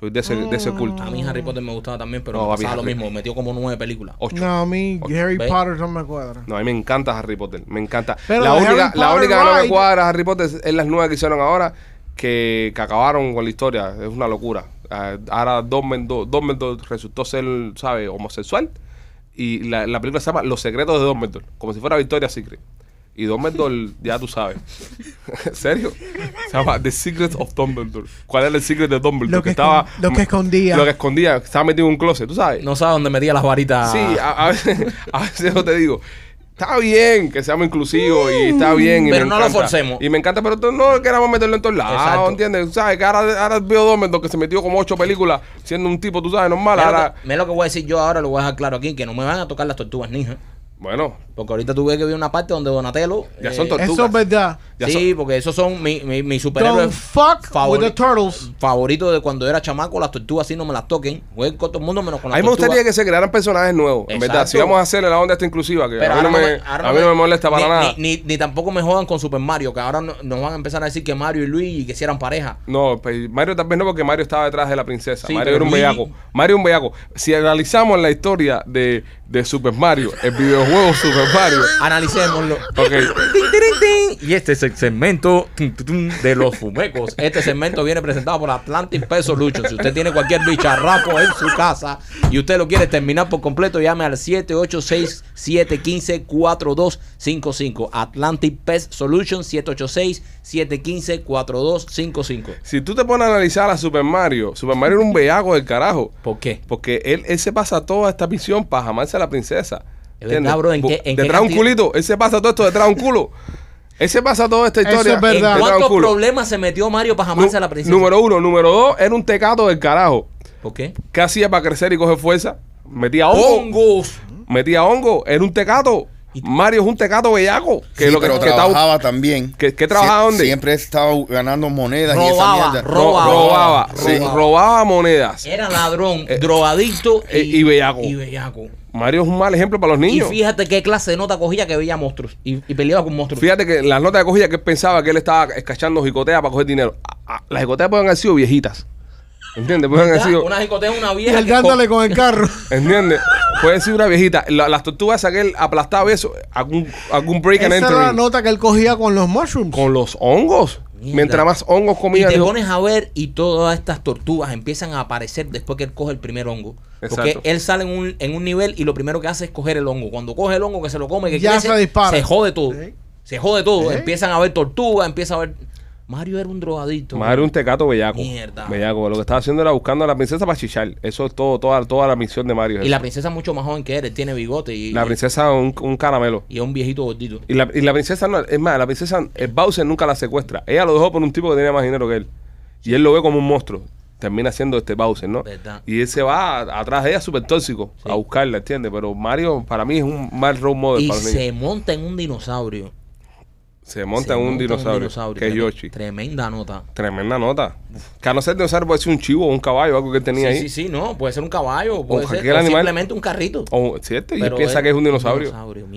Soy de ese, de ese culto. A mí Harry Potter me gustaba también, pero No, me pasaba lo Harry- mismo. Metió como nueve películas. Ocho. No, a mí Harry ¿Ve? Potter no me cuadra. No, a mí me encanta Harry Potter. Me encanta. Pero la de única, Harry la Potter única que no me ride- cuadra Harry Potter es, es las nuevas que hicieron ahora que, que acabaron con la historia. Es una locura. Ah, ahora Dumbledore, Dumbledore resultó ser, ¿sabes? Homosexual. Y la, la película se llama Los secretos de Dumbledore. Como si fuera Victoria's Secret. Y Dumbledore, ya tú sabes. ¿En serio? Se llama The Secret of Dumbledore. ¿Cuál era el secret de Dumbledore? Lo que escon- lo que escondía. Lo que escondía. Estaba metido en un closet, ¿tú sabes? No sabes dónde metía las varitas. Sí, a, a veces, a veces yo te digo, está bien que seamos inclusivos y está bien. Y Pero no lo forcemos. Y me encanta, pero tú no queramos meterlo en todos lados, Exacto. ¿entiendes? ¿Sabes? Que ahora, ahora veo Dumbledore que se metió como ocho películas siendo un tipo, tú sabes, normal. Mira lo, Ahora, que, mira lo que voy a decir yo ahora, lo voy a dejar claro aquí, que no me van a tocar las tortugas ninja. bueno, Porque ahorita tuve que ver una parte donde Donatello... Ya son eh, tortugas. Eso es verdad. ya sí, son- porque esos son mi, mi, mi Don't superhéroes fuck favori- with the turtles. favorito de cuando era chamaco. Las tortugas así no me las toquen. Jueguen con todo el mundo menos con a las mí me gustaría tortugas. que se crearan personajes nuevos. En verdad, si vamos a hacerle la onda esta inclusiva, que Pero a mí, no me, ahora a mí no me molesta para ni, nada. Ni, ni- ni tampoco me jodan con Super Mario, que ahora no- nos van a empezar a decir que Mario y Luigi que si eran pareja. No, pues Mario tal vez no, porque Mario estaba detrás de la princesa. Sí, Mario era un bellaco. Mario un bellaco. Si analizamos la historia de, de Super Mario, el videojuego Super Mario, Analicémoslo. ok, Tin, tirin, tin. Y este es el segmento de los fumecos. Este segmento viene presentado por Atlantic Pest Solutions. Si usted tiene cualquier bicharraco en su casa y usted lo quiere terminar por completo, llame al 786-715-4255. Atlantic Pest Solutions 786-715-4255. si tú te pones a analizar a Super Mario, Super Mario era un bellaco del carajo. ¿Por qué? Porque él, él se pasa toda esta misión para jamarse a la princesa. Es verdad, bro, ¿en Bu- qué- en qué detrás de un culito. Él se pasa todo esto detrás de un culo. Él se pasa toda esta Eso historia. es verdad. ¿En cuántos problemas se metió Mario para jamarse a la princesa? Número uno. Número dos, era un tecato del carajo. ¿Por qué? ¿Qué hacía para crecer y coger fuerza? Metía hongo. ¡Hongos! Metía hongo. Era un tecato. Mario es un tecato bellaco. Que Sí, lo que, pero que trabajaba también. ¿Qué- qué trabajaba Sie- dónde? Siempre estaba ganando monedas y esa Robaba, mierda. ro- robaba. robaba, Sí. robaba monedas. Era ladrón, Eh, drogadicto eh, y bellaco. Y bellaco. Mario es un mal ejemplo para los Y niños. fíjate qué clase de nota cogía que veía monstruos y, y peleaba con monstruos. Fíjate que las notas de cogida que él pensaba que él estaba escachando jicoteas para coger dinero. A- a- las jicoteas pueden haber sido viejitas. ¿Entiendes? Pueden haber sido. Una jicotea una Y vieja. él que dándole con el carro. ¿Entiendes? Puede ser una viejita. La- las tortugas que él aplastaba y eso, algún, algún break and Esa era la nota que él cogía con los mushrooms. Con los hongos. Mierda. Mientras más hongos Y comía, te dijo, pones a ver y todas estas tortugas empiezan a aparecer después que él coge el primer hongo. Porque él sale en un, en un nivel y lo primero que hace es coger el hongo. Cuando coge el hongo que se lo come, que Ya crece, se dispara. se jode todo. Se jode todo. Empiezan a ver tortugas, empieza a ver... Mario era un drogadito. Mario un tecato bellaco. Mierda. Bellaco. Lo que estaba haciendo era buscando a la princesa para chichar. Eso es todo, toda, toda la misión de Mario. es Y eso. la princesa es mucho más joven que él. Él tiene bigote y, La princesa un, un caramelo. y es un viejito gordito. Y la, y la princesa no, es más, la princesa, el Bowser nunca la secuestra. Ella lo dejó por un tipo que tenía más dinero que él. Y él lo ve como un monstruo. Termina siendo este Bowser, ¿no? Verdad. Y él se va a- atrás de ella súper tóxico Sí. a buscarla, ¿entiendes? Pero Mario para mí es un mal role model Y para se monta en un dinosaurio. Se monta Se en un dinosaurio, que es Yoshi. Tremenda nota. Tremenda nota. Que a no ser dinosaurio puede ser un chivo o un caballo, algo que él tenía Sí, ahí. sí, sí, no. Puede ser un caballo, puede ser cualquier o animal. simplemente un carrito. O, ¿Cierto? Y él piensa es que es un un dinosaurio.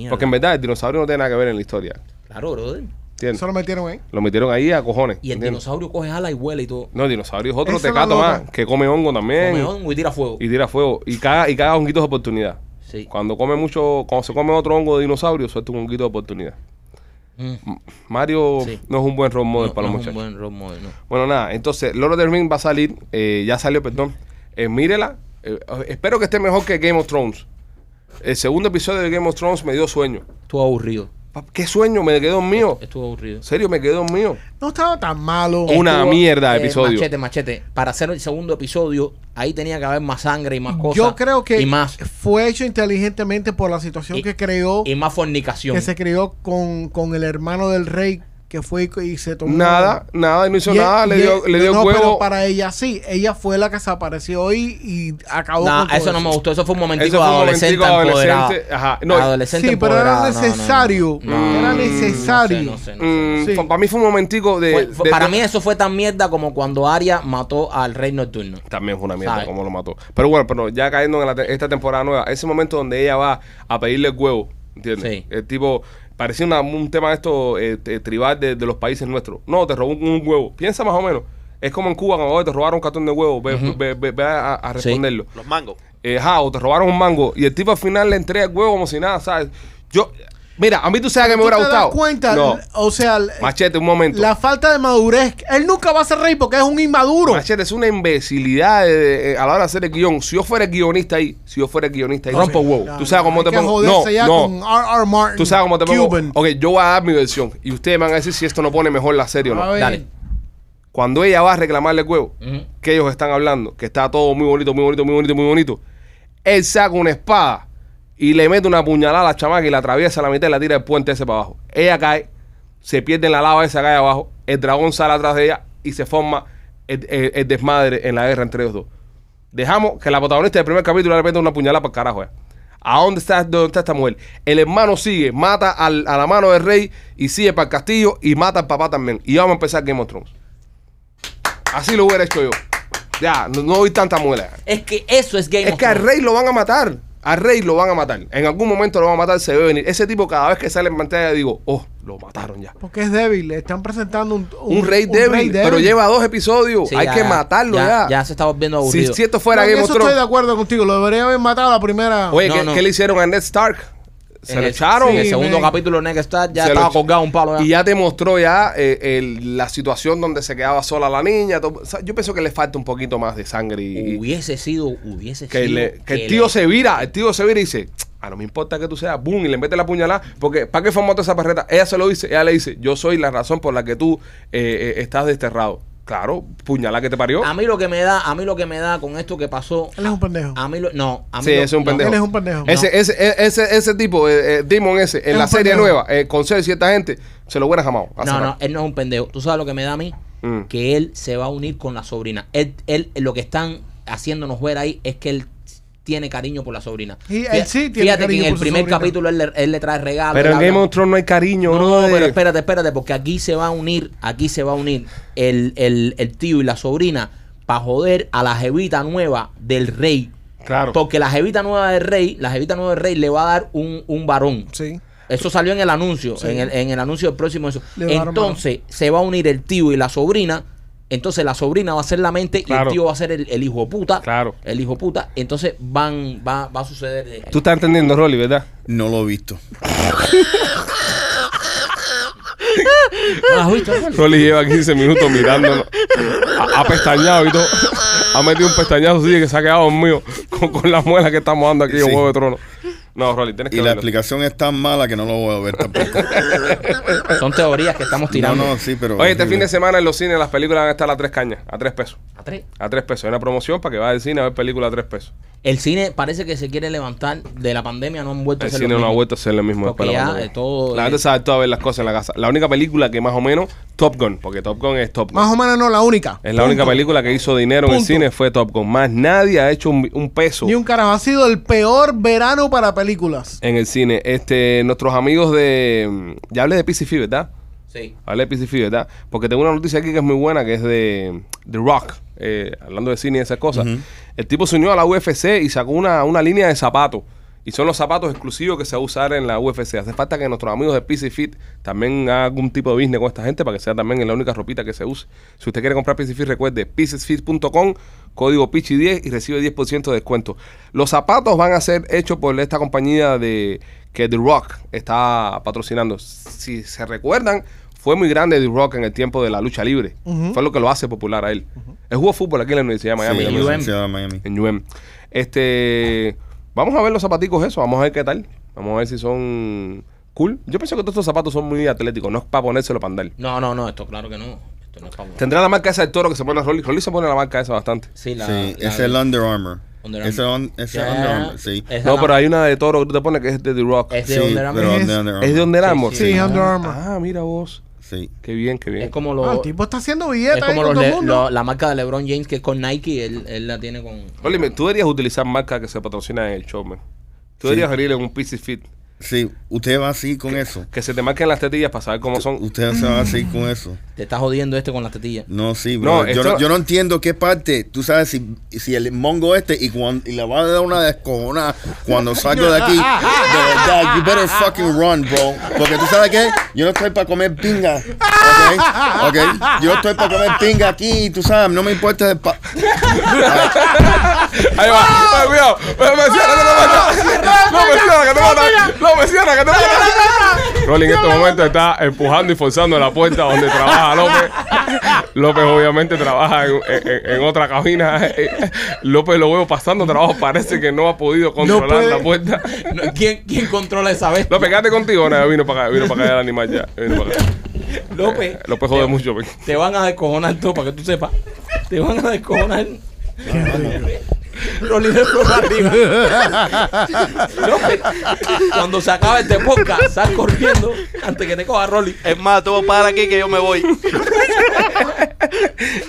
Porque en verdad el dinosaurio no tiene nada que ver en la historia. Claro, brother. ¿Entiendes? Eso lo metieron ahí. Lo metieron ahí a cojones. Y el ¿entiendes? dinosaurio coge ala y vuela y todo. No, el dinosaurio es otro Esa tecato más, que come hongo también. Come hongo y tira fuego. y tira fuego. Y caga, y caga honguitos de oportunidad. Sí. Cuando come mucho, cuando se come otro hongo de dinosaurio, suelta un honguito de oportunidad. Mm. Mario Sí. no es un buen role model No, para no los es un muchachos. buen role model, no. Bueno, nada, entonces Lord of the Rings va a salir, eh, ya salió, perdón. Eh, mírela, eh, espero que esté mejor que Game of Thrones. El segundo episodio de Game of Thrones me dio sueño. Estuvo aburrido. ¿Qué sueño? Me quedó mío. Estuvo aburrido. En serio, me quedó mío. No estaba tan malo. Una Estuvo, mierda de eh, episodio. Machete, machete. Para hacer el segundo episodio, ahí tenía que haber más sangre y más cosas. Yo creo que Y más. fue hecho inteligentemente por la situación Y- que creó, Y más fornicación. que se creó con, con el hermano del rey, que fue y- y se tomó. Nada, nada, no hizo Y- nada, le y- dio, le dio no, pero huevo. para ella sí. Ella fue la que se apareció hoy y acabó Nah, con todo eso no me gustó. Eso fue un momentico Eso fue un adolescente adolescente, ajá. No, adolescente Sí, pero era empoderado. No, no, no. necesario. No, Era necesario. Sé, sé. Mm, Sí. Para mí fue un momentico de... Fue- fue- de- para de- mí eso fue tan mierda como cuando Arya mató al rey nocturno. También fue una mierda como lo mató. Pero bueno, pero ya cayendo en la te- esta temporada nueva, ese momento donde ella va a pedirle el huevo ¿Entiendes? Sí. El tipo, parecía una- un tema de esto eh, eh, tribal de, de los países nuestros. No, te robó un, un huevo. Piensa más o menos. Es como en Cuba cuando oye, te robaron un cartón de huevo, ve, ve- ve- ve a, a Sí. responderlo. Los mangos. Eh, ja, o te robaron un mango y el tipo al final le entrega el huevo como si nada, ¿sabes? Yo, mira, a mí tú sabes que me ¿Tú hubiera te das gustado. cuenta? No, O sea, machete, un momento. la falta de madurez. Él nunca va a ser rey porque es un inmaduro. Machete es una imbecilidad de- de- a la hora de hacer el guion. Si yo fuera el guionista ahí, si yo fuera el guionista ahí, rompo huevo. Tú sabes cómo hay te que pongo. No, ya no. con R. R. Martin. Tú sabes cómo te pongo. Cuban. Ok, yo voy a dar mi versión y ustedes me van a decir si esto no pone mejor la serie o no. A ver. Dale. Cuando ella va a reclamarle el huevo, que ellos están hablando, que está todo muy bonito, muy bonito, muy bonito, muy bonito, él saca una espada y le mete una puñalada a la chamaca y la atraviesa a la mitad y la tira del puente ese para abajo. Ella cae, se pierde en la lava esa cae abajo, el dragón sale atrás de ella y se forma el, el- el desmadre en la guerra entre ellos dos. Dejamos que la protagonista del primer capítulo le mete una puñalada para el carajo. ¿A dónde está, dónde está esta mujer? El hermano sigue, mata al- a la mano del rey y sigue para el castillo y mata al papá también. Y vamos a empezar Game of Thrones. Así lo hubiera hecho yo. Ya, no, no vi tanta muela. Es que eso es Game Es of que al Thrones. rey lo van a matar. Al rey lo van a matar. En algún momento lo van a matar, se ve venir. Ese tipo cada vez que sale en pantalla digo, oh, lo mataron ya. Porque es débil. Le están presentando un, Un, rey, débil, pero lleva dos episodios. Sí, Hay ya, que matarlo ya. Ya se está volviendo si, aburrido. si esto fuera No, Game of eso estoy de Thrones. acuerdo contigo. Lo debería haber matado la primera. Oye, No, ¿qué, no. qué le hicieron a Ned Stark? Se en lo el, echaron. en el Sí, segundo man. capítulo Next Star ya Se estaba colgado un palo. ya. Y ya te mostró ya eh, el- la situación donde se quedaba sola la niña. todo. O sea, yo pienso que le falta un poquito más de sangre y, hubiese sido, hubiese que, sido. le- que el le- tío se vira. El tío se vira y dice, ah, no me importa que tú seas, boom, y le mete la puñalada. Porque, ¿para qué formó toda esa perreta? Ella se lo dice, ella le dice, yo soy la razón por la que tú eh, eh, estás desterrado. Claro, puñalada que te parió. A mí lo que me da, a mí lo que me da con esto que pasó. Él es un pendejo. A mí lo, no, a mí Sí, lo- ese es un no. pendejo. Él es un pendejo. Ese, ese, e- ese, ese tipo, eh, eh, Demon ese, en Es la serie pendejo. nueva, eh, con Cersei y esta gente, se lo hubiera jamado. No, no, él no es un pendejo. ¿Tú sabes lo que me da a mí? Mm. Que él se va a unir con la sobrina. Él, él, lo que están haciéndonos ver ahí es que él tiene cariño por la sobrina. Y él Fíjate- sí tiene Fíjate que cariño en el por su primer sobrina. capítulo él le, él le trae regalos. Pero él en habla- Game of Thrones no hay cariño, No, brother. pero espérate, espérate, porque aquí se va a unir, aquí se va a unir el, el, el tío y la sobrina para joder a la jevita nueva del rey. Claro. Porque la jevita nueva del rey, la jevita nueva del rey le va a dar un, un varón. Sí. Eso salió en el anuncio, Sí. en, el, en el anuncio del próximo eso. Le va a dar Entonces se va a unir el tío y la sobrina. Entonces la sobrina va a ser la mente y el tío va a ser el, el hijo puta. Claro. El hijo puta. Entonces van, va, va a suceder. eh, Tú estás entendiendo, Rolly, ¿verdad? No lo he visto. ¿No visto, Rolly? Rolly lleva 15 minutos mirándonos. Ha, ha pestañado y todo. Ha metido un pestañazo así que se ha quedado mío con, con la muela que estamos dando aquí en Sí. Juego de Trono. No, Rolly, tienes que Y la verlo. explicación es tan mala que no lo voy a ver tampoco. Son teorías que estamos no, tirando. no, sí, pero. Oye, este fin de semana en los cines las películas van a estar a tres cañas, a tres pesos. A tres. A tres pesos. Hay una promoción para que vaya al cine a ver películas a tres pesos. El cine parece que se quiere levantar de la pandemia, no han vuelto El a ser cine lo no ha mismo. vuelto a ser lo mismo Porque después de la todo- La gente sabe todo a ver las cosas en la casa. La única película que más o menos, Top Gun, porque Top Gun es Top Gun. Más o menos no, la única. Es la Punto. única película que hizo dinero en el cine fue Top Gun. Más nadie ha hecho un, un peso Ni un carajo. Ha sido el peor verano para películas. en el cine. Este, nuestros amigos de. Ya hablé de PCF, ¿verdad? Sí. Hablé de PCF, ¿verdad? Porque tengo una noticia aquí que es muy buena, que es de The Rock. eh, hablando de cine y esas cosas. El tipo se unió a la UFC y sacó una, una línea de zapatos. Y son los zapatos exclusivos que se va a usar en la UFC. Hace falta que nuestros amigos de PC Fit también hagan algún tipo de business con esta gente para que sea también la única ropita que se use. Si usted quiere comprar PC Fit, recuerde piecesfit.com, código PICHI10 y recibe 10% de descuento. Los zapatos van a ser hechos por esta compañía de que The Rock está patrocinando. Si se recuerdan, fue muy grande The Rock en el tiempo de la lucha libre. Fue lo que lo hace popular a él. Él jugó fútbol aquí en la Universidad de Miami. Sí, en UM. Universidad de Miami. En UM. Este, vamos a ver los zapaticos eso, vamos a ver qué tal. Vamos a ver si son cool. Yo pienso que todos estos zapatos son muy atléticos, no es para ponérselo para andar. No, no, no, esto claro que no. Esto no es para Tendrá la marca esa del toro que se pone a Rolly. Rolly se pone la marca esa bastante. Sí, la, Sí, la- es el Under Armour. Under Armour. on- ese Ya, Under Armour, sí. esa No, la- pero hay una de toro que tú te pones que es de The Rock. Es de Sí, Under Armour. Es- de Under Armour. ¿Es de Under Armour? Sí, Under Armour. Ah, mira vos. Sí. Qué bien, qué bien. Es como lo, Ah, el tipo está haciendo billetes es como los todo el le- mundo. lo- la marca de LeBron James que es con Nike, él, él la tiene con. Me- tú deberías utilizar marcas que se patrocinan en el show, man. Tú Sí. deberías venir en un PC Fit. Sí, usted va así con eso. Que se te marquen las tetillas para saber cómo son. Usted se va así con eso. Te está jodiendo este con las tetillas. No, sí, No, bro. yo, esto- no, yo no entiendo qué parte, tú sabes, si, si el mongo este y, cuando, y le va a dar una descojonada cuando salgo de aquí, de verdad, you better fucking run, bro. Porque tú sabes qué, yo no estoy para comer pinga, ¿ok? ¿ok? Yo estoy para comer pinga aquí, tú sabes, no me importa de pa- Ahí va. Ay, cuidado. Me cierra, que te mata. No, me cierra, que te mata. No, me cierra, que te mata. Rolly en este momento está empujando y forzando la puerta donde trabaja López. López obviamente trabaja en, en- en otra cabina. López lo veo pasando trabajo. Parece que no ha podido controlar la puerta. No, ¿Quién, ¿Quién controla esa vez? López, quédate contigo. No, vino para acá. Vino para acá el animal ya. Vino para acá. López. López jode mucho. pues. Te van a descojonar todo para que tú sepas. Te van a descojonar. Rolly de por arriba. López, cuando se acabe este podcast, sal corriendo antes que te coja Rolly. Es más, tú para aquí que yo me voy.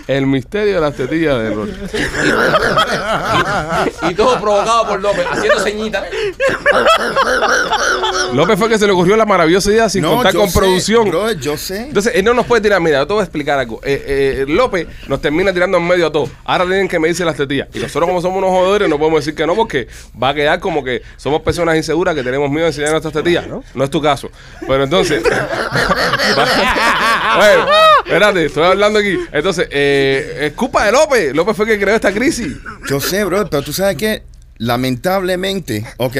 El misterio de las tetillas de Rolly. Y todo provocado por López, haciendo ceñitas. López fue que se le ocurrió la maravillosa idea sin No, contar con sé, producción. bro, yo sé. Entonces, él no nos puede tirar, mira, yo te voy a explicar algo. Eh, eh, López nos termina tirando en medio a todos. Ahora tienen que medirse las tetillas. Y nosotros, como somos unos jodedores, no podemos decir que no, porque va a quedar como que somos personas inseguras que tenemos miedo de enseñar nuestras tetillas. No, es tu caso. Pero entonces. Oye, espérate, estoy hablando aquí. Entonces, eh, es culpa de López. López fue el que creó esta crisis. Yo sé, bro, pero tú sabes que lamentablemente, ok,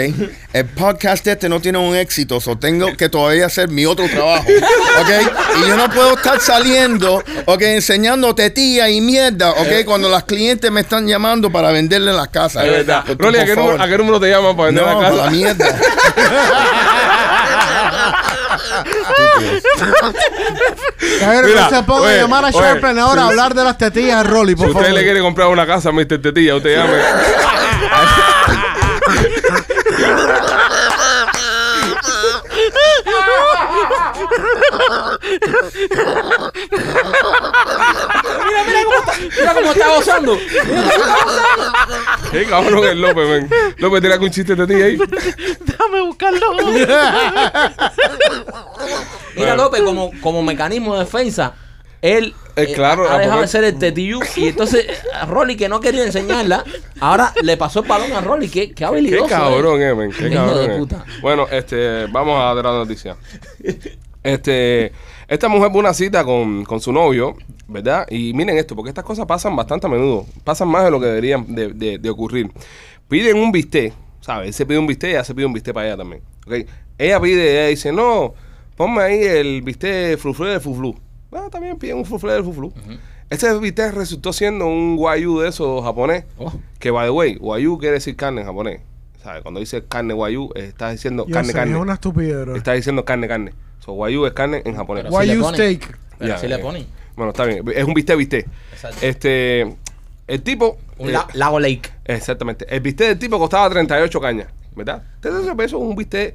el podcast este no tiene un éxito, so tengo que todavía hacer mi otro trabajo, ok, y yo no puedo estar saliendo, ok, enseñando tetilla y mierda, ok, cuando las clientes me están llamando para venderle las casas. Es verdad. Tú, Rolly, ¿a qué, número, favor. a qué número te llaman para vender No, la casa? la mierda. Mira, no se ponga oye, a llamar a oye, Sharpen ahora a si- hablar de las tetillas Rolly, Si por usted favor. le quiere comprar una casa a Mr. Tetilla, usted llame. Mira cómo está gozando. Qué cabrón es López, ven. López, tira un chiste de tetilla ahí. Déjame buscarlo. Mira, López, como, como mecanismo de defensa, él Eh, claro, ha dejado de ser el tetillú. Y entonces, a Rolly, que no quería enseñarla, ahora le pasó el balón a Rolly. Qué, qué Qué habilidoso. cabrón, eh. eh, men. Qué cabrón. de eh. puta. Bueno, este, vamos a dar la noticia. Este, esta mujer fue una cita con, con su novio, ¿verdad? Y miren esto, porque estas cosas pasan bastante a menudo. Pasan más de lo que deberían de, de- de ocurrir. Piden un bistec, ¿sabes? Él se pide un bistec, ella se pide un bistec para ella también. ¿ok? Ella pide, ella dice, no, ponme ahí el bistec fruflé de fuflú. Ah, también piden un fruflé de fuflú. Ese bistec resultó siendo un guayú de esos japonés. Oh. Que, by the way, guayú quiere decir carne en japonés. ¿Sabes? Cuando dice carne guayú, eh, estás diciendo Yo carne, sé, carne. Es una estupidez, bro. Está diciendo carne, carne. So, guayú es carne en japonés. Pero ponen. steak? Pero Ya, le eh, ponen. Bueno, está bien. Es un bistec, bistec. Exacto. Este, el tipo... Un eh, la- lago lake. exactamente. El bistec del tipo costaba 38 cañas, ¿verdad? 38 pesos es un bistec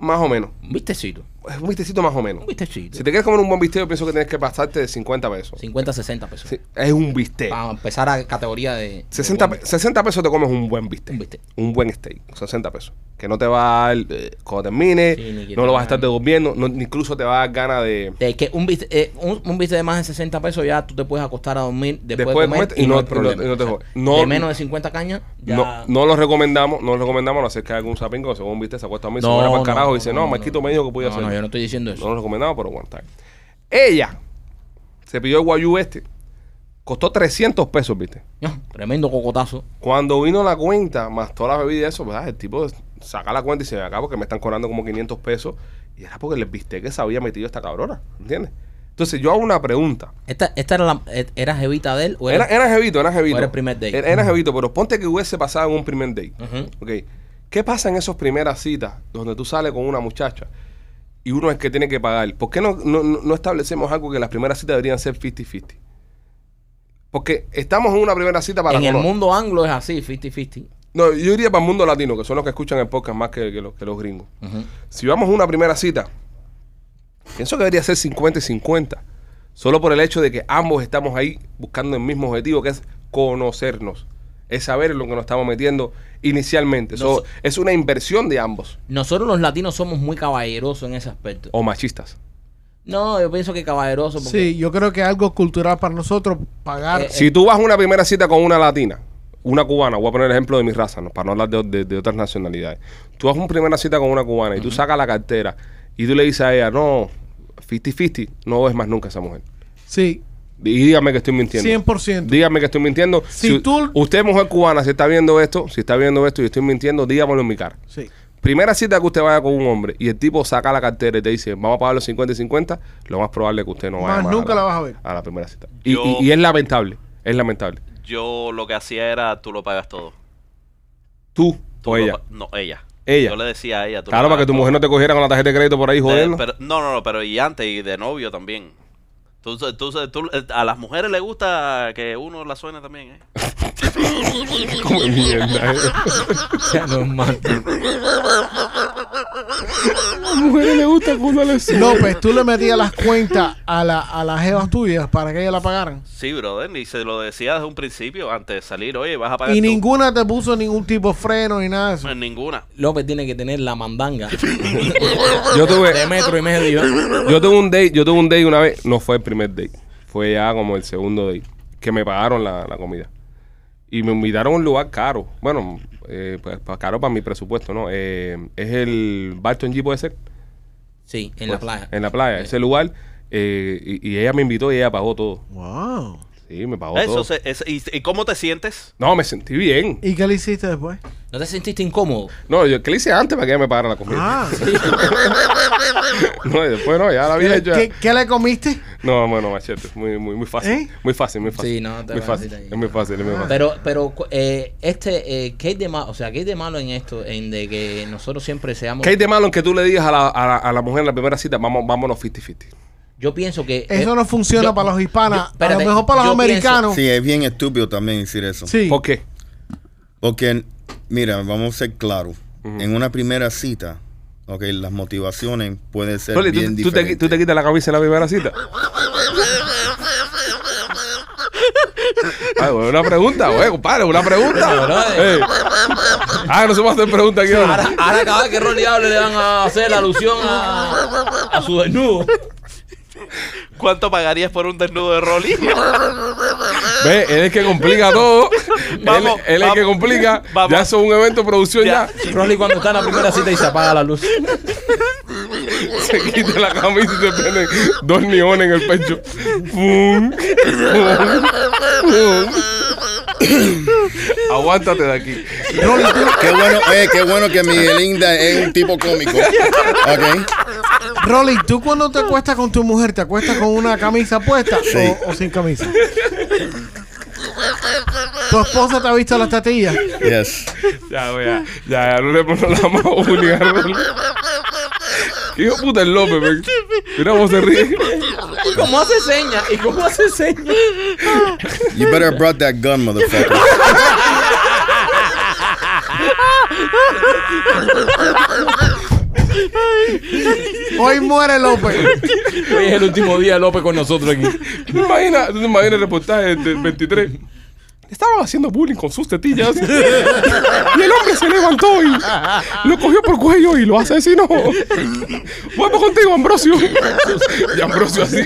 más o menos. Un vistecito. Es un bistecito más o menos. Un vistecito. Si te quieres comer un buen bistec, yo pienso que tienes que pasarte de 50 pesos. 50, 60 pesos. Sí, es un bistec. Para empezar a categoría de. 60, de pe- 60 pesos te comes un buen bistec. Un bistec. Un buen steak. 60 pesos. Que no te va a dar, eh, cuando termine, Sí, ni que no te lo vas a estar devolviendo, no- ni incluso te va a dar ganas de... De que un bistec, eh, un, un bistec de más de 60 pesos ya tú te puedes acostar a dormir después, Después de comer comerte y, y no, hay problema. y no- te. No- de menos de 50 cañas ya... No, no lo recomendamos, no lo recomendamos, no hacer que algún sapingo, según viste, se acuesta a mí, se No, muere para el no, carajo y dice, no, Marquito me dijo que podía hacer. no, yo no estoy diciendo eso. No lo recomendamos, pero bien. Ella se pidió el guayú este, costó 300 pesos, viste. No, tremendo cocotazo. Cuando vino la cuenta, más toda la bebida y eso, ¿verdad? El tipo saca la cuenta y se acá porque me están cobrando como 500 pesos. Y era porque les viste que se había metido esta cabrona, ¿entiendes? Entonces yo hago una pregunta. ¿Esta, esta era, la, eh, era jevita de él o era...? Era, era jevito, era jevito. era el primer date? Era, era jevito, pero ponte que hubiese pasado en un primer date. Ujú. Ok. ¿Qué pasa en esas primeras citas donde tú sales con una muchacha y uno es que tiene que pagar? ¿Por qué no, no, no- establecemos algo que las primeras citas deberían ser 50-50? Porque estamos en una primera cita para en el mundo anglo es así, 50-50. No, yo iría para el mundo latino, que son los que escuchan el podcast más que, que los, que los gringos. Si vamos a una primera cita, pienso que debería ser 50 y 50. Solo por el hecho de que ambos estamos ahí buscando el mismo objetivo, que es conocernos. Es saber en lo que nos estamos metiendo inicialmente. So, Nos- es una inversión de ambos. Nosotros los latinos somos muy caballerosos en ese aspecto. O machistas. No, yo pienso que caballerosos porque Sí, yo creo que es algo cultural para nosotros pagar. Eh, Si tú vas a una primera cita con una latina, una cubana, voy a poner el ejemplo de mi raza, ¿no? para no hablar de, de- de otras nacionalidades. Tú vas a una primera cita con una cubana y tú sacas la cartera y tú le dices a ella, no, 50-50, no ves más nunca a esa mujer. sí, Y dígame que estoy mintiendo. 100%. Dígame que estoy mintiendo. Si tú- Usted, mujer cubana, si está viendo esto, si está viendo esto y estoy mintiendo, dígamelo en mi cara. sí. Primera cita que usted vaya con un hombre y el tipo saca la cartera y te dice, vamos a pagar los 50 y 50, lo más probable es que usted no vaya Más nunca la vas a ver. A la primera cita. Y, Yo- y- y es lamentable, es lamentable. Yo lo que hacía era, tú lo pagas todo. Tú, Tú o ella. No, ella. Ella. Yo le decía a ella. tú Claro, para que tu todo. mujer no te cogiera con la tarjeta de crédito por ahí pero- no, no, no, pero y antes, y de novio también. Tú, tú, tú- eh, a las mujeres les gusta que uno la suene también, ¿eh? Como mierda, eh. Ya no es mal. A las mujeres les gusta le suene. López, tú le metías las cuentas a, la, a las jevas tuyas para que ellas la pagaran. Sí, brother, y se lo decía desde un principio, antes de salir, oye, vas a pagar Y tú. ninguna te puso ningún tipo de freno ni nada de eso. En ninguna. López tiene que tener la mandanga Yo tuve, de metro y medio. yo tuve un date, yo tuve un date una vez, no fue el primer date, fue ya como el segundo date, que me pagaron la, la comida. Y me invitaron a un lugar caro. Bueno, eh, pues, caro para mi presupuesto, ¿no? Eh, es el Barton G, puede ser. Sí, en la playa. En la playa, Sí. ese lugar. eh, y, y ella me invitó y ella pagó todo. Wow. Sí, me pagó Eso todo. se, es- y, ¿Y cómo te sientes? No, me sentí bien. ¿Y qué le hiciste después? ¿No te sentiste incómodo? No, yo ¿qué le hice antes para que ella me pagara la comida? Ah, No, y después no, ya la había hecho. ¿Qué, qué le comiste? No, bueno, machete, muy, muy, muy fácil. ¿Eh? Muy fácil, muy fácil. Sí, no, te muy voy a fácil. decir ahí. Es muy fácil, es muy fácil. Pero, pero eh, este, eh, ¿qué hay de malo? O sea, ¿qué hay de malo en esto? En de que nosotros siempre seamos. ¿Qué hay de malo en que tú le digas a la, a la, a la mujer en la primera cita, vamos, vámonos 50-50? Yo pienso que. Eso eh, no funciona yo- para los hispanos. yo- a espérate, lo mejor para los pienso- americanos. Sí, es bien estúpido también decir eso. Sí. ¿Por qué? Porque, mira, vamos a ser claros. En una primera cita, ok, las motivaciones pueden ser Rolly, ¿tú, bien tú te, diferentes. tú te quitas la camisa en la primera cita? Ay, una pregunta, güey, compadre, una pregunta. brother. Ey. Ah, no se puede hacer pregunta aquí ahora. Ahora, ahora cada vez que Rolly hable le van a hacer alusión a, a su desnudo. ¿Cuánto pagarías por un desnudo de Rolly? Ve, él es el que complica todo. Vamos, él, él es el que vamos, complica. vamos. Ya son un evento de producción ya. Ya. Rolly cuando está en la primera cita y se apaga la luz. Se quita la camisa y se prenden dos neones en el pecho. Fum, fum, fum. Aguántate de aquí. Rolly, Qué bueno, eh, qué bueno que Miguelinda es un tipo cómico. Ok. Rolly, ¿tú cuando te acuestas con tu mujer, te acuestas con una camisa puesta Sí. o, o sin camisa? ¿Tu esposa te ha visto las tetillas? Yes. Ya, ya, ya, ya, no le pongo la mano. ¿Qué hijo de puta el López, men? Mira cómo se ríe. ¿Y cómo hace señas? ¿Y cómo hace señas? You better have brought that gun, motherfucker. Hoy muere López. Hoy es el último día de López con nosotros aquí. ¿Tú te imaginas, tú te imaginas el reportaje del 23? Estaban haciendo bullying con sus tetillas. y el hombre se levantó y lo cogió por cuello y lo asesinó. Vuelvo contigo, Ambrosio. y Ambrosio así.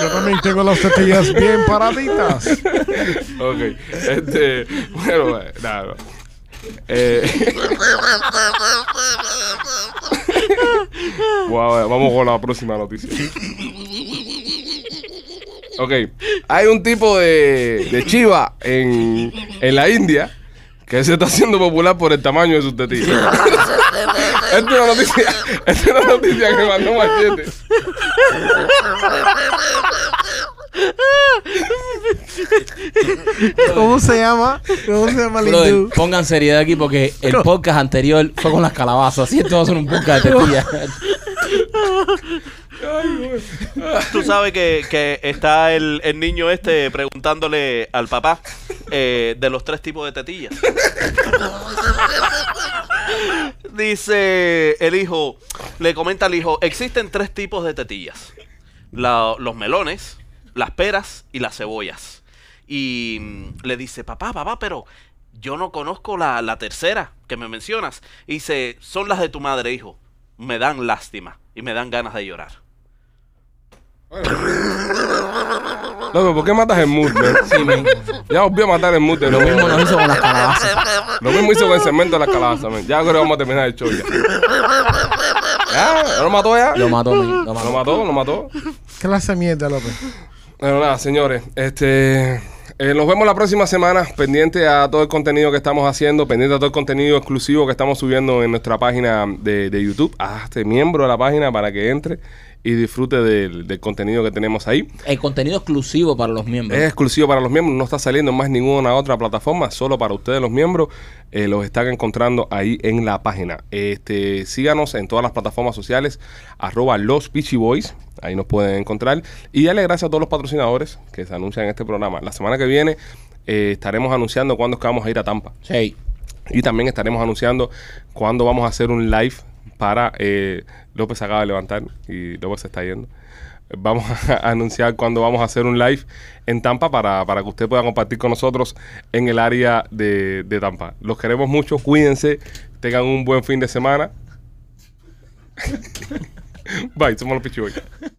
Yo también tengo las tetillas bien paraditas. ok. Este. Bueno, nada. Eh, Wow, vamos con la próxima noticia. Ok, hay un tipo de, de chiva en, en la India que se está haciendo popular por el tamaño de sus tetillas. Esta es una noticia, esta es una noticia que mandó Machete. ¿Cómo se llama? ¿Cómo se llama el Brother, hindú? pongan seriedad aquí porque el podcast anterior fue con las calabazas. Así esto va a ser un podcast de tetillas. Tú sabes que, que está el, el niño este preguntándole al papá eh, de los tres tipos de tetillas. Dice el hijo, le comenta al hijo, existen tres tipos de tetillas. La- los melones, las peras y las cebollas. y mm, le dice, papá, papá, pero yo no conozco la, la tercera que me mencionas. Y dice, son las de tu madre, hijo. Me dan lástima y me dan ganas de llorar. Loco, ¿por qué matas el mood, man? Sí, men. Ya matar el mood de Lo mismo nos hizo con las calabazas. Lo mismo hizo con el cemento de la calabaza, man. Ya creo que vamos a terminar el show ya. ¿Ya? ¿Ya ¿Lo mató ya? Lo mató, men. Lo ¿Lo mató. mató? ¿Lo mató? ¿Qué clase de mierda, López? Bueno, nada, señores. Este, eh, nos vemos la próxima semana. Pendiente a todo el contenido que estamos haciendo, pendiente a todo el contenido exclusivo que estamos subiendo en nuestra página de, de YouTube. Hazte miembro de la página para que entre y disfrute del, del contenido que tenemos ahí. El contenido exclusivo para los miembros. Es exclusivo para los miembros, no está saliendo en más ninguna otra plataforma, solo para ustedes los miembros. eh, los están encontrando ahí en la página. Este, síganos en todas las plataformas sociales, arroba los Peachy Boys, ahí nos pueden encontrar. Y dale gracias a todos los patrocinadores que se anuncian en este programa. La semana que viene eh, estaremos anunciando cuándo es que vamos a ir a Tampa. Sí. Y también estaremos anunciando cuándo vamos a hacer un live para... eh, López acaba de levantar y López se está yendo. Vamos a anunciar cuándo vamos a hacer un live en Tampa para, para que usted pueda compartir con nosotros en el área de, de Tampa. Los queremos mucho, cuídense, tengan un buen fin de semana. Bye, somos los Pichiboy.